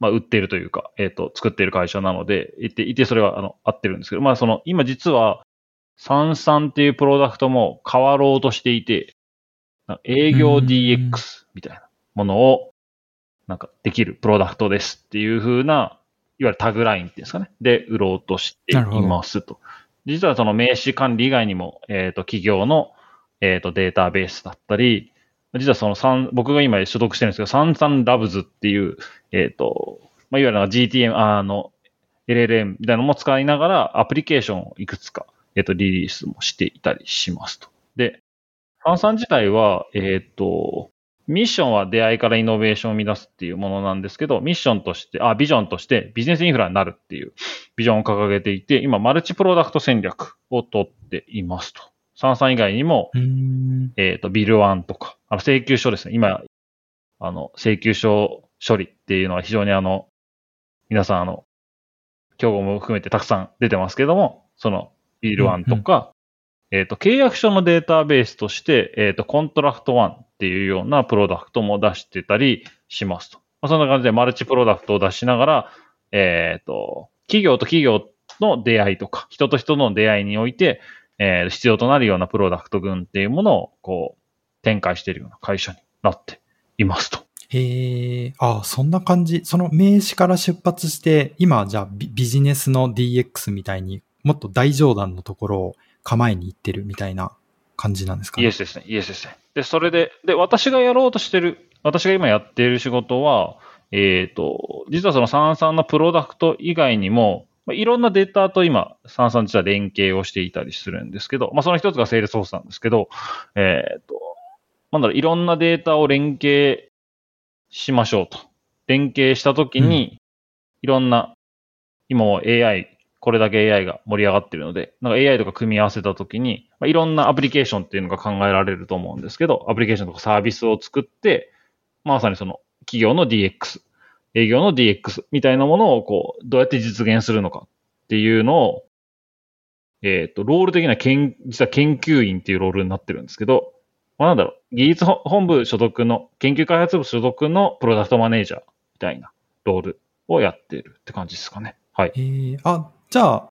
まあ、売っているというか、えっと、作っている会社なので、いて、いてそれは、あの、合ってるんですけど、まあ、その、今実は、33っていうプロダクトも変わろうとしていて、営業 DX みたいなものを、なんかできるプロダクトですっていう風な、いわゆるタグラインっていうんですかね。で、売ろうとしていますと。実はその名刺管理以外にも、えっ、と、企業の、えっ、と、データベースだったり、実はその3、僕が今所属してるんですけど、33ラブズっていう、えっ、と、まあ、いわゆる GTM、あの、LLM みたいなのも使いながら、アプリケーションをいくつか、えっ、と、リリースもしていたりしますと。で、33自体は、えっ、と、ミッションは出会いからイノベーションを生み出すっていうものなんですけど、ミッションとして、あ、ビジョンとしてビジネスインフラになるっていうビジョンを掲げていて、今、マルチプロダクト戦略を取っていますと。33以外にも。えっ、と、ビルワンとか、あの、請求書ですね。今、あの、請求書処理っていうのは非常にあの、皆さんあの、競合も含めてたくさん出てますけども、その、 Bill One とか、えっ、と、契約書のデータベースとして、えっ、と、 Contract One っていうようなプロダクトも出してたりしますと。まあ、そんな感じでマルチプロダクトを出しながら、えっ、と、企業と企業の出会いとか、人と人の出会いにおいて、えー必要となるようなプロダクト群っていうものを、こう、展開しているような会社になっていますと。へえ、ああそんな感じ。その名刺から出発して、今じゃあビジネスの DX みたいにもっと大上段のところを構えに行ってるみたいな感じなんですかね。イエスですね、イエスですね。で、それで、で、私がやろうとしてる、私が今やっている仕事は、えっ、と、実はその Sansanのプロダクト以外にも、まあ、いろんなデータと今、 Sansan実は連携をしていたりするんですけど、まあ、その一つがセールスフォースなんですけど、えっ、と、なんだろう、いろんなデータを連携しましょうと。連携したときに、いろんな、今も AI、これだけ AI が盛り上がってるので、なんか AI とか組み合わせたときに、まあ、いろんなアプリケーションっていうのが考えられると思うんですけど、アプリケーションとかサービスを作って、まさにその企業の DX、営業の DX みたいなものをこう、どうやって実現するのかっていうのを、えっ、と、ロール的な研、実は研究員っていうロールになってるんですけど、まあ、なんだろう、技術本部所属の、研究開発部所属のプロダクトマネージャーみたいなロールをやってるって感じですかね。はい。へえ、あ、じゃあ、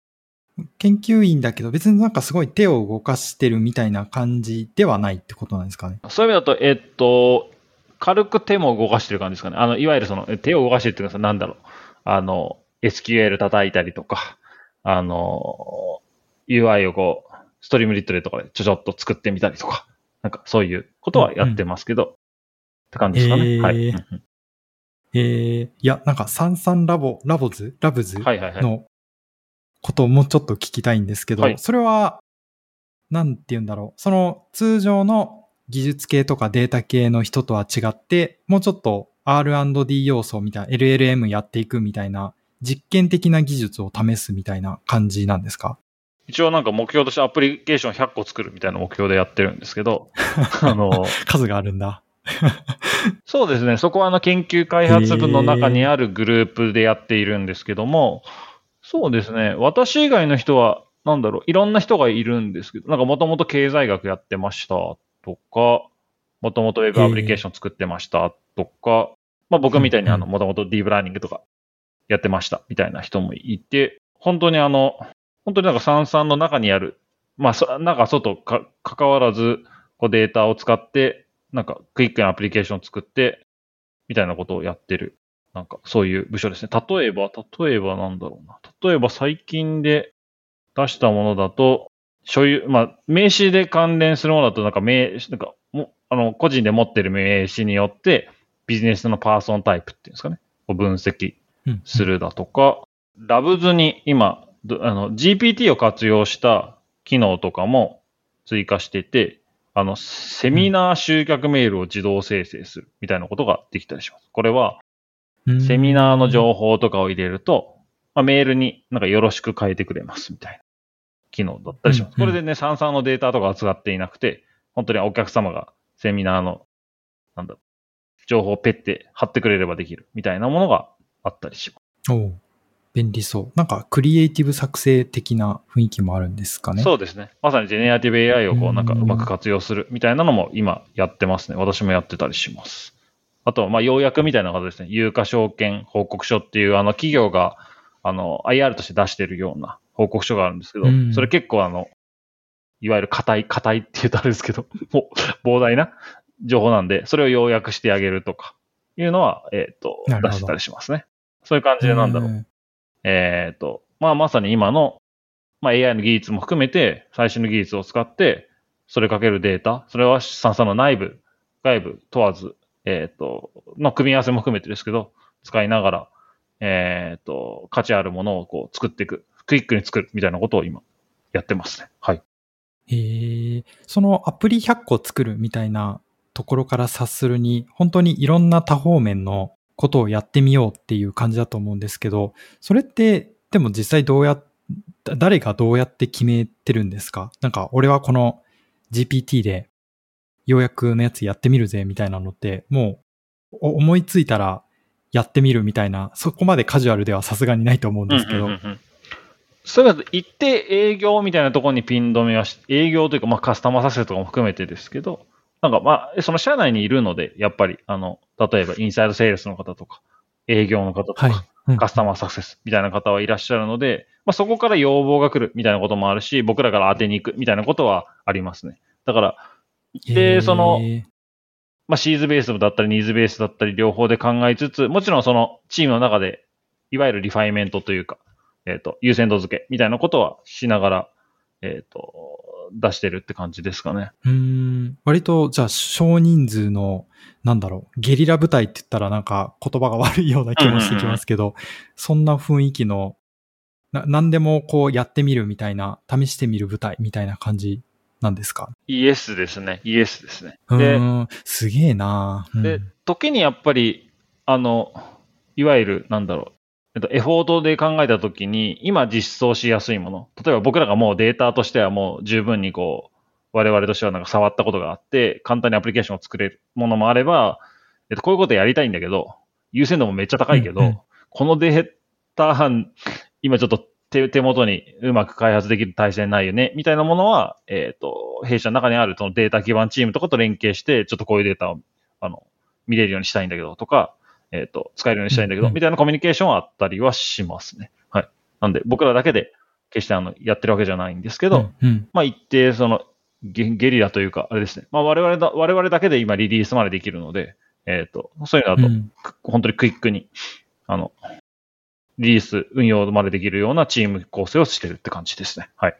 研究員だけど別になんかすごい手を動かしてるみたいな感じではないってことなんですかね。そういう意味だと、えっと、軽く手も動かしてる感じですかね。あの、いわゆるその、え手を動かしてるっていうかさ、なんだろう。あの、SQL 叩いたりとか、あの、UI をこう、ストリームリットレとかでちょちょっと作ってみたりとか、なんかそういうことはやってますけど、って感じですかね。へーはい。え、いや、なんか33ラボ、ラボズ？ラブズ？はいはいはい。のことをもうちょっと聞きたいんですけど、はいそれは、なんて言うんだろう。その通常の技術系とかデータ系の人とは違って、もうちょっと R&D 要素みたいな、LLM やっていくみたいな、実験的な技術を試すみたいな感じなんですか？一応なんか目標としてアプリケーション100個作るみたいな目標でやってるんですけど、あの、数があるんだ。そうですね。そこはあの研究開発部の中にあるグループでやっているんですけども、そうですね。私以外の人は、なんだろう、いろんな人がいるんですけど、なんかもともと経済学やってましたとか、もともとウェブアプリケーション作ってましたとか、まあ僕みたいにあの、うんもともとディープラーニングとかやってましたみたいな人もいて、本当にあの、本当になんか三々の中にある、まあそ、なんか外か、関わらず、こうデータを使って、なんかクイックなアプリケーションを作って、みたいなことをやってる。なんかそういう部署ですね。例えば、例えばなんだろうな。例えば最近で出したものだと、所有、まあ、名刺で関連するものだと、なんか名、なんか、も、あの、個人で持ってる名刺によって、ビジネスのパーソンタイプっていうんですかね。を分析うんするだとか、ラブズに今、どあの、GPT を活用した機能とかも追加してて、あの、セミナー集客メールを自動生成するみたいなことができたりします。これは、セミナーの情報とかを入れると、まあ、メールになんかよろしく変えてくれますみたいな機能だったりします。うんうんこれでね、サンサンのデータとか扱っていなくて、本当にお客様がセミナーの、なんだ、情報をペッて貼ってくれればできるみたいなものがあったりします。おう便利そう。なんか、クリエイティブ作成的な雰囲気もあるんですかね。そうですね。まさにジェネラティブ AI をこううんなんかうまく活用するみたいなのも今やってますね。私もやってたりします。あとは、まあ、要約みたいな形ですね。有価証券報告書っていう、あの、企業が、あの、IR として出してるような報告書があるんですけど、うんそれ結構あの、いわゆる硬い、硬いって言うとあれですけど、もう膨大な情報なんで、それを要約してあげるとか、いうのは、えっ、と、なるほど出してたりしますね。そういう感じでなんだろう。う。えっ、と、まあまさに今の、まあ AI の技術も含めて、最新の技術を使って、それかけるデータ、それはサンサンの内部、外部問わず、えっ、と、の組み合わせも含めてですけど、使いながら、えっ、と、価値あるものをこう作っていく、クイックに作るみたいなことを今、やってますね。はい。へえ、そのアプリ100個作るみたいなところから察するに、本当にいろんな多方面のことをやってみようっていう感じだと思うんですけど、それって、でも実際どうや、誰がどうやって決めてるんですか？なんか、俺はこの GPT で要約のやつやってみるぜみたいなのって、もうお思いついたらやってみるみたいな、そこまでカジュアルではさすがにないと思うんですけど、うんうんうんうんそれが一定営業みたいなところにピン止めはし、営業というか、まあカスタマーサスとかも含めてですけど、なんかまあ、その社内にいるので、やっぱり、あの、例えばインサイドセールスの方とか、営業の方とか、はい。うんカスタマーサクセスみたいな方はいらっしゃるので、まあ、そこから要望が来るみたいなこともあるし、僕らから当てに行くみたいなことはありますね。だから、へで、ーその、まあ、シーズベースだったり、ニーズベースだったり、両方で考えつつ、もちろんそのチームの中で、いわゆるリファイメントというか、えっ、と、優先度付けみたいなことはしながら、えっ、と、出してるって感じですかね。うーん割と、じゃあ、少人数の、なんだろう、ゲリラ部隊って言ったらなんか言葉が 悪いような気もしてきますけど、そんな雰囲気の、な何でもこうやってみるみたいな、試してみる部隊みたいな感じなんですか？イエスですね。イエスですね。うで、すげえなうんで、時にやっぱり、あの、いわゆる、なんだろう、えっと、エフォートで考えたときに、今実装しやすいもの。例えば僕らがもうデータとしてはもう十分にこう、我々としてはなんか触ったことがあって、簡単にアプリケーションを作れるものもあれば、えっと、こういうことやりたいんだけど、優先度もめっちゃ高いけど、うんうんこのデータ、今ちょっと手手元にうまく開発できる体制ないよね、みたいなものは、えっ、と、弊社の中にあるそのデータ基盤チームとかと連携して、ちょっとこういうデータを、あの、見れるようにしたいんだけどとか、えっ、と、使えるようにしたいんだけど、みたいなコミュニケーションはあったりはしますね。はい。なんで、僕らだけで、決してあの、やってるわけじゃないんですけど、うんうんまあ一定そのゲゲリラというか、あれですね。まあ我々だ、我々だけで今リリースまでできるので、えっ、と、そういうのだと、うんく本当にクイックに、あの、リリース、運用までできるようなチーム構成をしてるって感じですね。はい。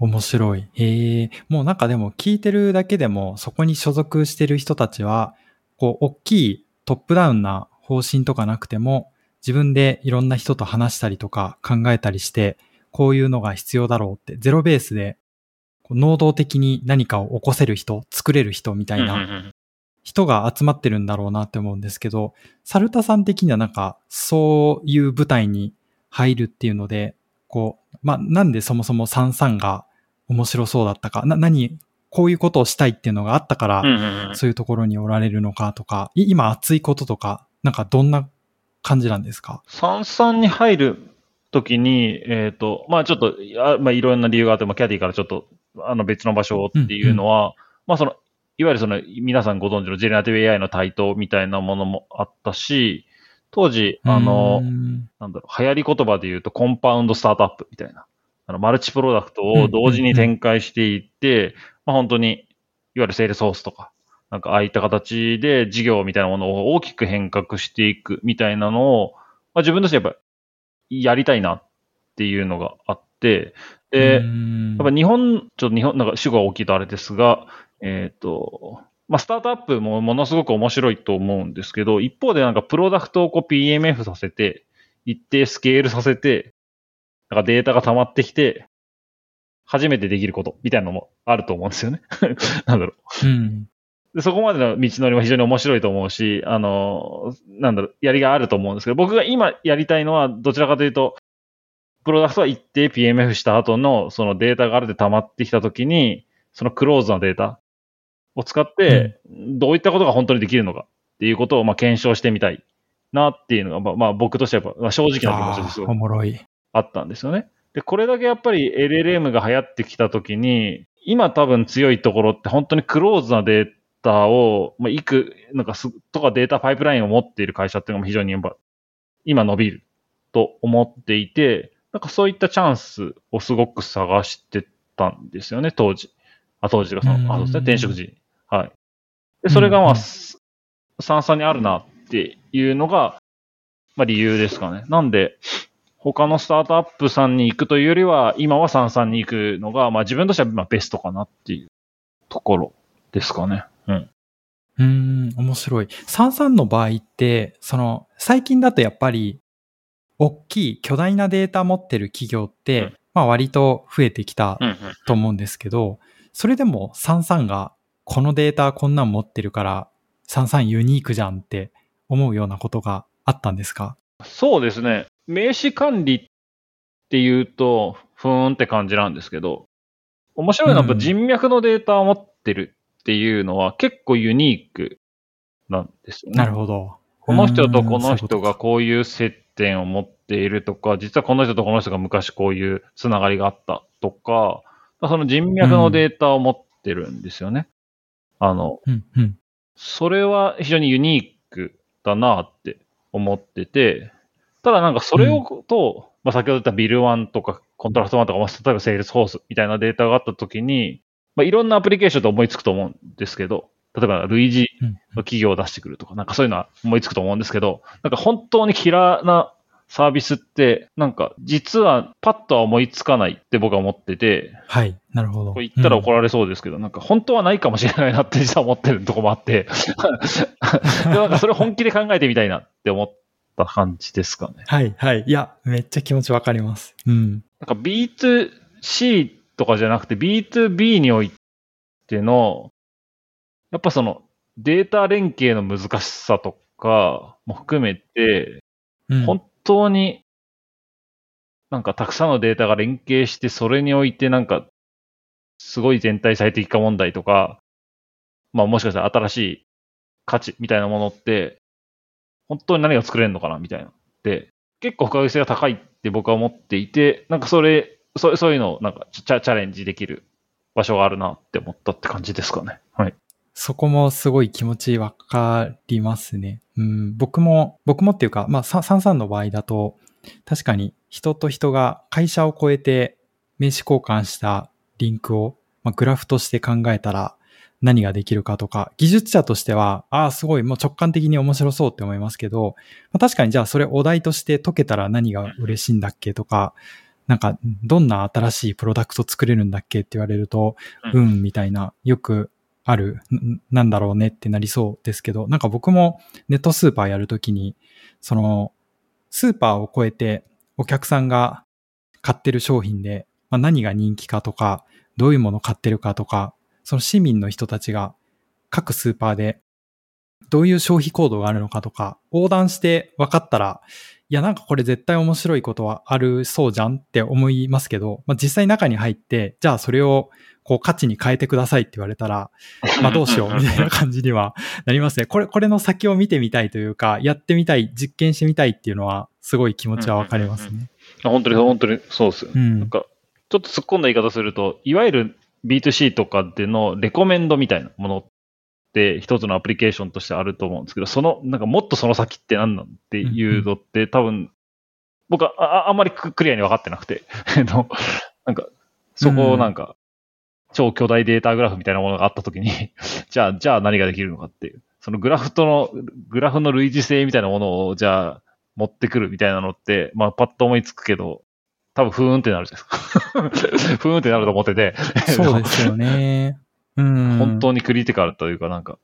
面白い。へえ。もうなんかでも聞いてるだけでも、そこに所属してる人たちは、こう、大きいトップダウンな方針とかなくても、自分でいろんな人と話したりとか考えたりして、こういうのが必要だろうって、ゼロベースで、能動的に何かを起こせる人、作れる人みたいなん人が集まってるんだろうなって思うんですけど、サルタさん的にはなんか、そういう舞台に入るっていうので、こう、まあ、なんでそもそも33が面白そうだったか、な、何、こういうことをしたいっていうのがあったから、うんうんうん。そういうところにおられるのかとか、い今熱いこととか、なんかどんな感じなんですか？三々に入るときに、えっ、と、まあちょっと、あまあいろんな理由があって、まあキャディからちょっと、あの別の場所っていうのは、まあその、いわゆるその、皆さんご存知のジェネラティブ AI の台頭みたいなものもあったし、当時、あのなんだろう、流行り言葉で言うと、コンパウンドスタートアップみたいな。あの、マルチプロダクトを同時に展開していって、まあ本当に、いわゆるセールスソースとか、なんかああいった形で事業みたいなものを大きく変革していくみたいなのを、まあ自分としてやっぱやりたいなっていうのがあって、で、やっぱ日本、ちょっと日本、なんか主語が大きいとあれですが、えっ、と、まあ、スタートアップもものすごく面白いと思うんですけど、一方でなんかプロダクトをこう PMF させて、一定スケールさせて、なんかデータが溜まってきて、初めてできることみたいなのもあると思うんですよね。なんだろう。うん。でそこまでの道のりも非常に面白いと思うし、あの、なんだろう、やりがあると思うんですけど、僕が今やりたいのは、どちらかというと、プロダクトは一定 PMF した後の、そのデータがある程度溜まってきたときに、そのクローズなデータを使って、どういったことが本当にできるのかっていうことを、まあ、検証してみたいなっていうのが、まあ、まあ、僕としてはやっぱ、まあ、正直な気持ちですごいおもろい。あったんですよね。で、これだけやっぱり LLM が流行ってきたときに、今多分強いところって本当にクローズなデータを、まあ、いく、なんかす、とかデータパイプラインを持っている会社っていうのも非常にやっぱ、今伸びると思っていて、なんかそういったチャンスをすごく探してたんですよね、当時。あ、当時がそうんの、あ、そうですね、転職時。で、それがまあ、三々にあるなっていうのが、まあ理由ですかね。なんで、他のスタートアップさんに行くというよりは、今は三々に行くのが、まあ自分としてはまあベストかなっていうところですかね。うん。うーん、面白い。サンサンの場合って、その、最近だとやっぱり、大きい巨大なデータ持ってる企業って、うんまあ割と増えてきたうん、と思うんですけど、それでもサンサンがこのデータこんなん持ってるから、サンサンユニークじゃんって思うようなことがあったんですか？そうですね。名刺管理っていうと、ふーんって感じなんですけど、面白いのは人脈のデータを持ってるっていうのは結構ユニークなんですよね。なるほど。この人とこの人がこういう接点を持っているとか、実はこの人とこの人が昔こういうつながりがあったとか、その人脈のデータを持ってるんですよね。あの、うん、うん。それは非常にユニークだなって思ってて、ただなんかそれをと、まあ先ほど言った Bill One とか Contract One とか、まあ例えばセールスフォースみたいなデータがあったときに、まあいろんなアプリケーションと思いつくと思うんですけど、例えば類似うん。の企業を出してくるとか、なんかそういうのは思いつくと思うんですけど、なんか本当にキラーなサービスって、なんか実はパッとは思いつかないって僕は思ってて、はい、なるほど。これ言ったら怒る。られそうですけど、なんか本当はないかもしれないなって実は思ってるとこもあって、でもなんかそれ本気で考えてみたいなって思った感じですかね。はい、はい。いや、めっちゃ気持ちわかります。うん。なんか B2C とかじゃなくて B2B においての、やっぱそのデータ連携の難しさとかも含めて、うん、本当になんかたくさんのデータが連携して、それにおいてなんか、すごい全体最適化問題とか、まあもしかしたら新しい価値みたいなものって、本当に何が作れるのかなみたいな。で、結構不確実性が高いって僕は思っていて、なんかそれ、そうそういうのをなんかチャチャレンジできる場所があるなって思ったって感じですかね。はい。そこもすごい気持ちわかりますね。うん、僕も、僕もっていうか、まあ、さ33の場合だと、確かに人と人が会社を超えて名刺交換したリンクを、まあ、グラフとして考えたら何ができるかとか、技術者としては、ああ、すごい、もう直感的に面白そうって思いますけど、まあ、確かにじゃあそれお題として解けたら何が嬉しいんだっけとか、なんか、どんな新しいプロダクト作れるんだっけって言われると、ううんん、みたいな、よくある、んなんだろうねってなりそうですけど、なんか僕もネットスーパーやるときに、その、スーパーを超えてお客さんが買ってる商品で、まあ、何が人気かとか、どういうものを買ってるかとか、その市民の人たちが各スーパーでどういう消費行動があるのかとか、横断して分かったら、いやなんかこれ絶対面白いことはあるそうじゃんって思いますけど、まあ、実際中に入って、じゃあそれをこう価値に変えてくださいって言われたら、まあどうしよう みたいな感じには なりますね。これ、これの先を見てみたいというか、やってみたい、実験してみたいっていうのは、すごい気持ちはわかりますね。あ本当に、本当にそうですよね。うんなんか、ちょっと突っ込んだ言い方すると、いわゆる B2C とかでのレコメンドみたいなものって一つのアプリケーションとしてあると思うんですけど、その、なんかもっとその先って何なんっていうのって多分、僕はああんまりククリアに分かってなくて、あのなんか、そこをなんか、超巨大データグラフみたいなものがあったときに、じゃあ、じゃあ何ができるのかっていう。そのグラフとの、グラフの類似性みたいなものを、じゃあ、持ってくるみたいなのって、まあ、パッと思いつくけど、多分、ふーんってなるじゃないですか。ふーんってなると思ってて、そうですよね。うん。本当にクリティカルというか、なんか、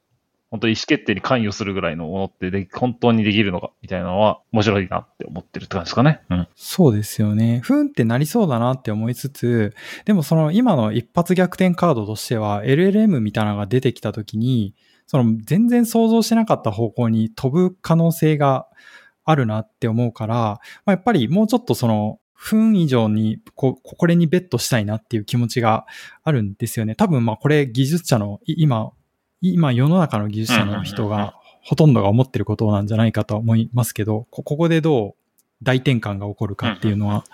本当に意思決定に関与するぐらいのものってで本当にできるのかみたいなのは面白いなって思ってるって感じですかね。うん。そうですよね。ふんってなりそうだなって思いつつ、でもその今の一発逆転カードとしては LLM みたいなのが出てきたときに、その全然想像してなかった方向に飛ぶ可能性があるなって思うから、まあ、やっぱりもうちょっとその、分以上にこ、これにベットしたいなっていう気持ちがあるんですよね。多分まあこれ技術者の、今、今世の中の技術者の人がほとんどが思ってることなんじゃないかと思いますけど、ここでどう大転換が起こるかっていうのは、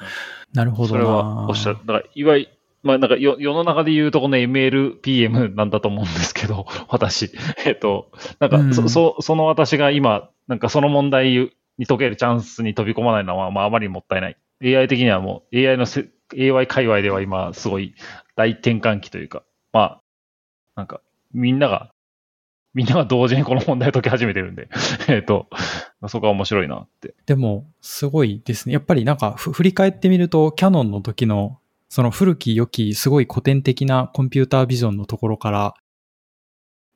なるほどな。それはおっしゃる。だから、いわゆる、まあなんか世世の中で言うとこの MLPM なんだと思うんですけど、私。えっと、なんかそ、うんそ、その私が今、なんかその問題に解けるチャンスに飛び込まないのは、まああまりにもったいない。AI 的にはもう AI のせ AI 界隈では今すごい大転換期というか、まあ、なんかみんなが、みんなが同時にこの問題を解き始めてるんで、えっと、そこは面白いなって。でも、すごいですね。やっぱりなんか振り返ってみると、キャノンの時の、その古き良き、すごい古典的なコンピュータービジョンのところから、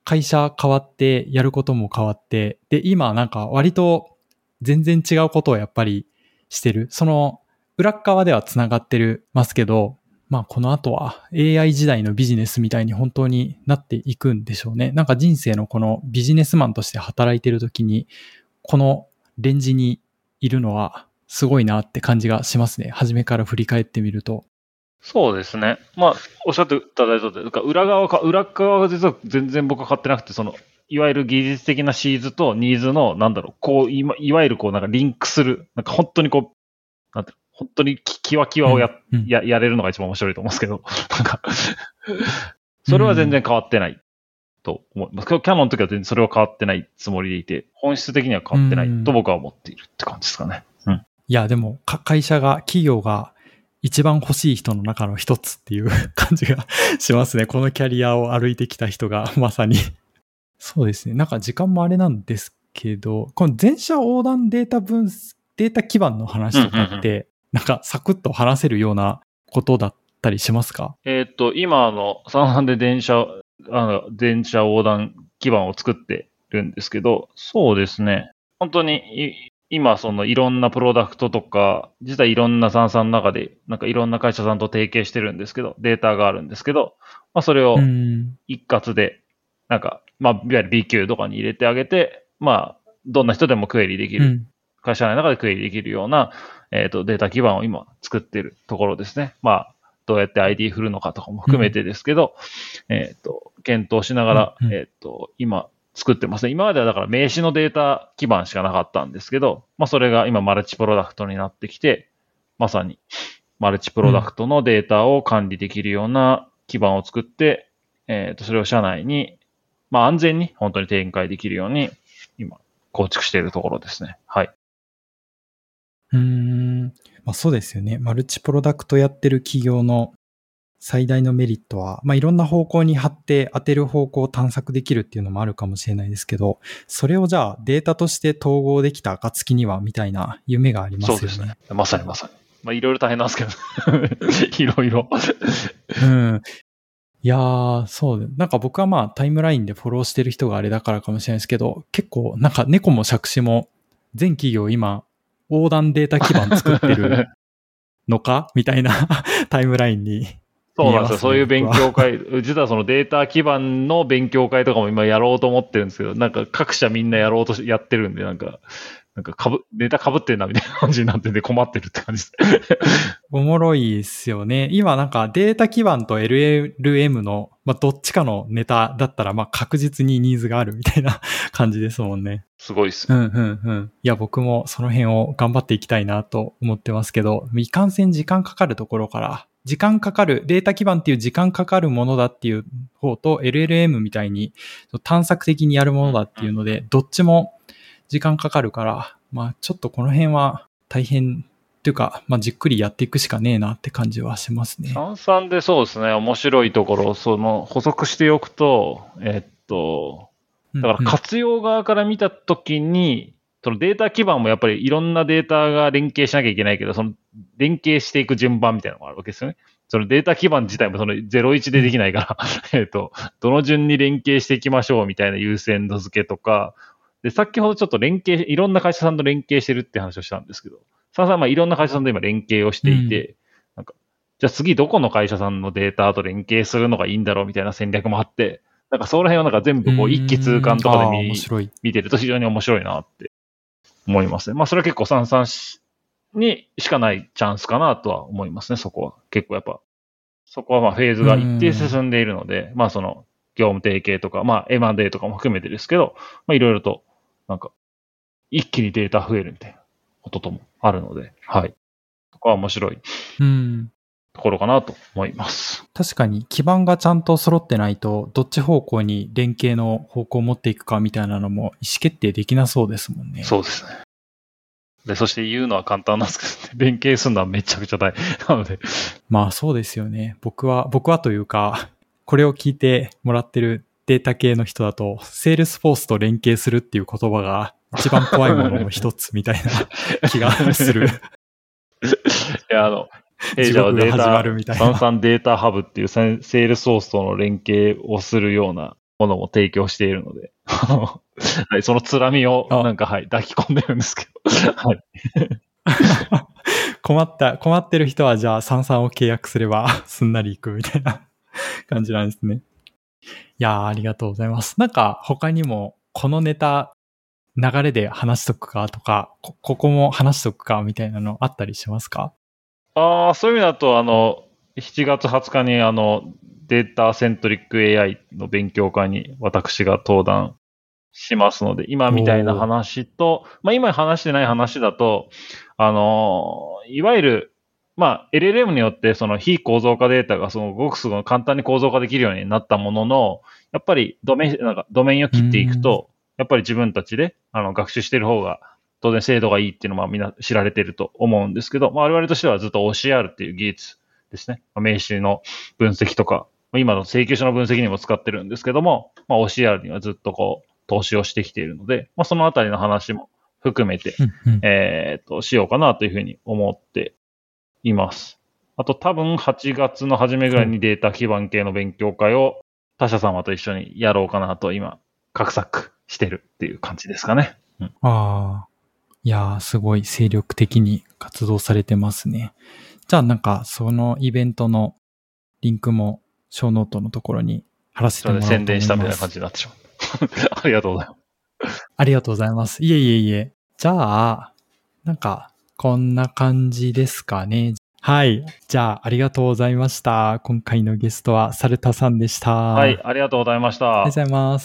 会社変わって、やることも変わって、で、今なんか割と全然違うことをやっぱりしてる。その裏側では繋がってるますけど、まあこの後は AI 時代のビジネスみたいに本当になっていくんでしょうね。なんか人生のこのビジネスマンとして働いてる時に、このレンジにいるのはすごいなって感じがしますね。初めから振り返ってみると。そうですね。まあ、おっしゃっていただいたとおり、なんか裏側か、裏側が実は全然僕は買ってなくて、その、いわゆる技術的なシーズとニーズの、なんだろう、こう、いわゆるこう、なんかリンクする、なんか本当にこう、なんていう本当にきキワキワをや、うんうんや、やれるのが一番面白いと思うんですけど、なんか、それは全然変わってないと思います。キャノンの時は全然それは変わってないつもりでいて、本質的には変わってないと僕は思っているって感じですかね。うん。いや、でも、か会社が、企業が一番欲しい人の中の一つっていう 感じがしますね。このキャリアを歩いてきた人が まさに。そうですね。なんか時間もあれなんですけど、この全社横断データ分析、データ基盤の話とかって、なんかサクッと話せるようなことだったりしますか？えーっと、今あの、三半で電車、あの、電車横断基盤を作ってるんですけど、そうですね。本当にい、今そのいろんなプロダクトとか、実はいろんな三々の中で、なんかいろんな会社さんと提携してるんですけど、データがあるんですけど、まあそれをうん。一括で、なんか、まあ、いわゆる B 級とかに入れてあげて、まあ、どんな人でもクエリできる、うん。会社内の中でクエリできるような、えっ、と、データ基盤を今作ってるところですね。まあ、どうやって ID 振るのかとかも含めてですけど、えっ、と、検討しながら、うんうんえっ、と、今作ってますね。今まではだから名刺のデータ基盤しかなかったんですけど、まあ、それが今マルチプロダクトになってきて、まさにマルチプロダクトのデータを管理できるような基盤を作って、えっ、と、それを社内に、まあ、安全に本当に展開できるように、今、構築しているところですね。はい。うーん。まあそうですよね。マルチプロダクトやってる企業の最大のメリットは、まあいろんな方向に貼って当てる方向を探索できるっていうのもあるかもしれないですけど、それをじゃあデータとして統合できた暁にはみたいな夢がありますよね。そうですね。まさにまさに。まあ、いろいろ大変なんですけど。いろいろ。うん。いやー、そう。なんか僕はまあタイムラインでフォローしてる人があれだからかもしれないですけど、結構なんか猫も借子も全企業今横断データ基盤作ってるのかみたいな タイムラインに。そうなんですよ。そういう勉強会、実はそのデータ基盤の勉強会とかも今やろうと思ってるんですけど、なんか各社みんなやろうとしやってるんで、なんか、なんかかぶ、データ被ってんなみたいな感じになってて困ってるって感じです。おもろいですよね。今なんかデータ基盤と LLM の、まあ、どっちかのネタだったらまあ確実にニーズがあるみたいな 感じですもんね。すごいっす。うんうんうん。いや、僕もその辺を頑張っていきたいなと思ってますけど、いかんせん時間かかるところから、時間かかる、データ基盤っていう時間かかるものだっていう方と、LLM みたいに探索的にやるものだっていうので、どっちも時間かかるから、まあちょっとこの辺は大変っていうか、まあじっくりやっていくしかねえなって感じはしますね。三々でそうですね、面白いところ、その補足しておくと、えっと、だからうんうん活用側から見たときに、そのデータ基盤もやっぱりいろんなデータが連携しなきゃいけないけど、その連携していく順番みたいなのがあるわけですよね。そのデータ基盤自体もその01でできないから、えっと、どの順に連携していきましょうみたいな優先度付けとか、で、先ほどちょっと連携、いろんな会社さんと連携してるって話をしたんですけど、ささんまあいろんな会社さんと今連携をしていて、なんか、じゃあ次どこの会社さんのデータと連携するのがいいんだろうみたいな戦略もあって、なんかその辺をなんか全部こう一気通貫とかで見。見てると非常に面白いなって思いますね。まあそれは結構三々しにしかないチャンスかなとは思いますね、そこは。結構やっぱ、そこはまあフェーズが一定進んでいるので、まあその業務提携とか、まあ M&A とかも含めてですけど、まあいろいろとなんか一気にデータ増えるみたいなことともあるので、はい。そこは面白いうん。ところかなと思います。確かに基盤がちゃんと揃ってないと、どっち方向に連携の方向を持っていくかみたいなのも意思決定できなそうですもんね。そうですね。で、そして言うのは簡単なんですけど、ね、連携するのはめちゃくちゃ大変なので、まあそうですよね。僕は、僕はというか、これを聞いてもらってるデータ系の人だと、セールスフォースと連携するっていう言葉が一番怖いものの一つみたいな 気がする。いや、あの、弊社はデータ、みたいな。 Sansan Data Hub っていうセールスフォースとの連携をするようなものも提供しているので、はい、そのつらみをあなんか、はい、抱き込んでるんですけど、はい。困った、困ってる人はじゃあ三々を契約すればすんなりいくみたいな感じなんですね。いやー、ありがとうございます。なんか他にもこのネタ流れで話しとくかとか、こここも話しとくかみたいなのあったりしますか？ああ、そういう意味だと、あの、7月20日にあの、データセントリック AI の勉強会に私が登壇しますので、今みたいな話と、まあ今話してない話だと、あの、いわゆる、まあ LLM によってその非構造化データがそのごくすごく簡単に構造化できるようになったものの、やっぱりドメイン、なんかドメインを切っていくと、やっぱり自分たちであの学習している方が当然精度がいいっていうのはみんな知られていると思うんですけど、まあ、我々としてはずっと OCR っていう技術ですね。まあ名詞の分析とか、まあ今の請求書の分析にも使ってるんですけども、まあ、OCR にはずっとこう、投資をしてきているので、まあ、そのあたりの話も含めて、えっと、しようかなというふうに思っています。あと多分8月の初めぐらいにデータ基盤系の勉強会を他社様と一緒にやろうかなと今、画策してるっていう感じですかね。ああ。いやー、すごい精力的に活動されてますね。じゃあなんか、そのイベントのリンクも、ショーノートのところに貼らせてもらおうと思います。宣伝したみたいな感じになってしまう。ありがとうございます。ありがとうございます。いえいえいえ。じゃあ、なんか、こんな感じですかね。はい。じゃあ、ありがとうございました。今回のゲストは、サルタさんでした。はい、ありがとうございましたありがとうご。ざいます。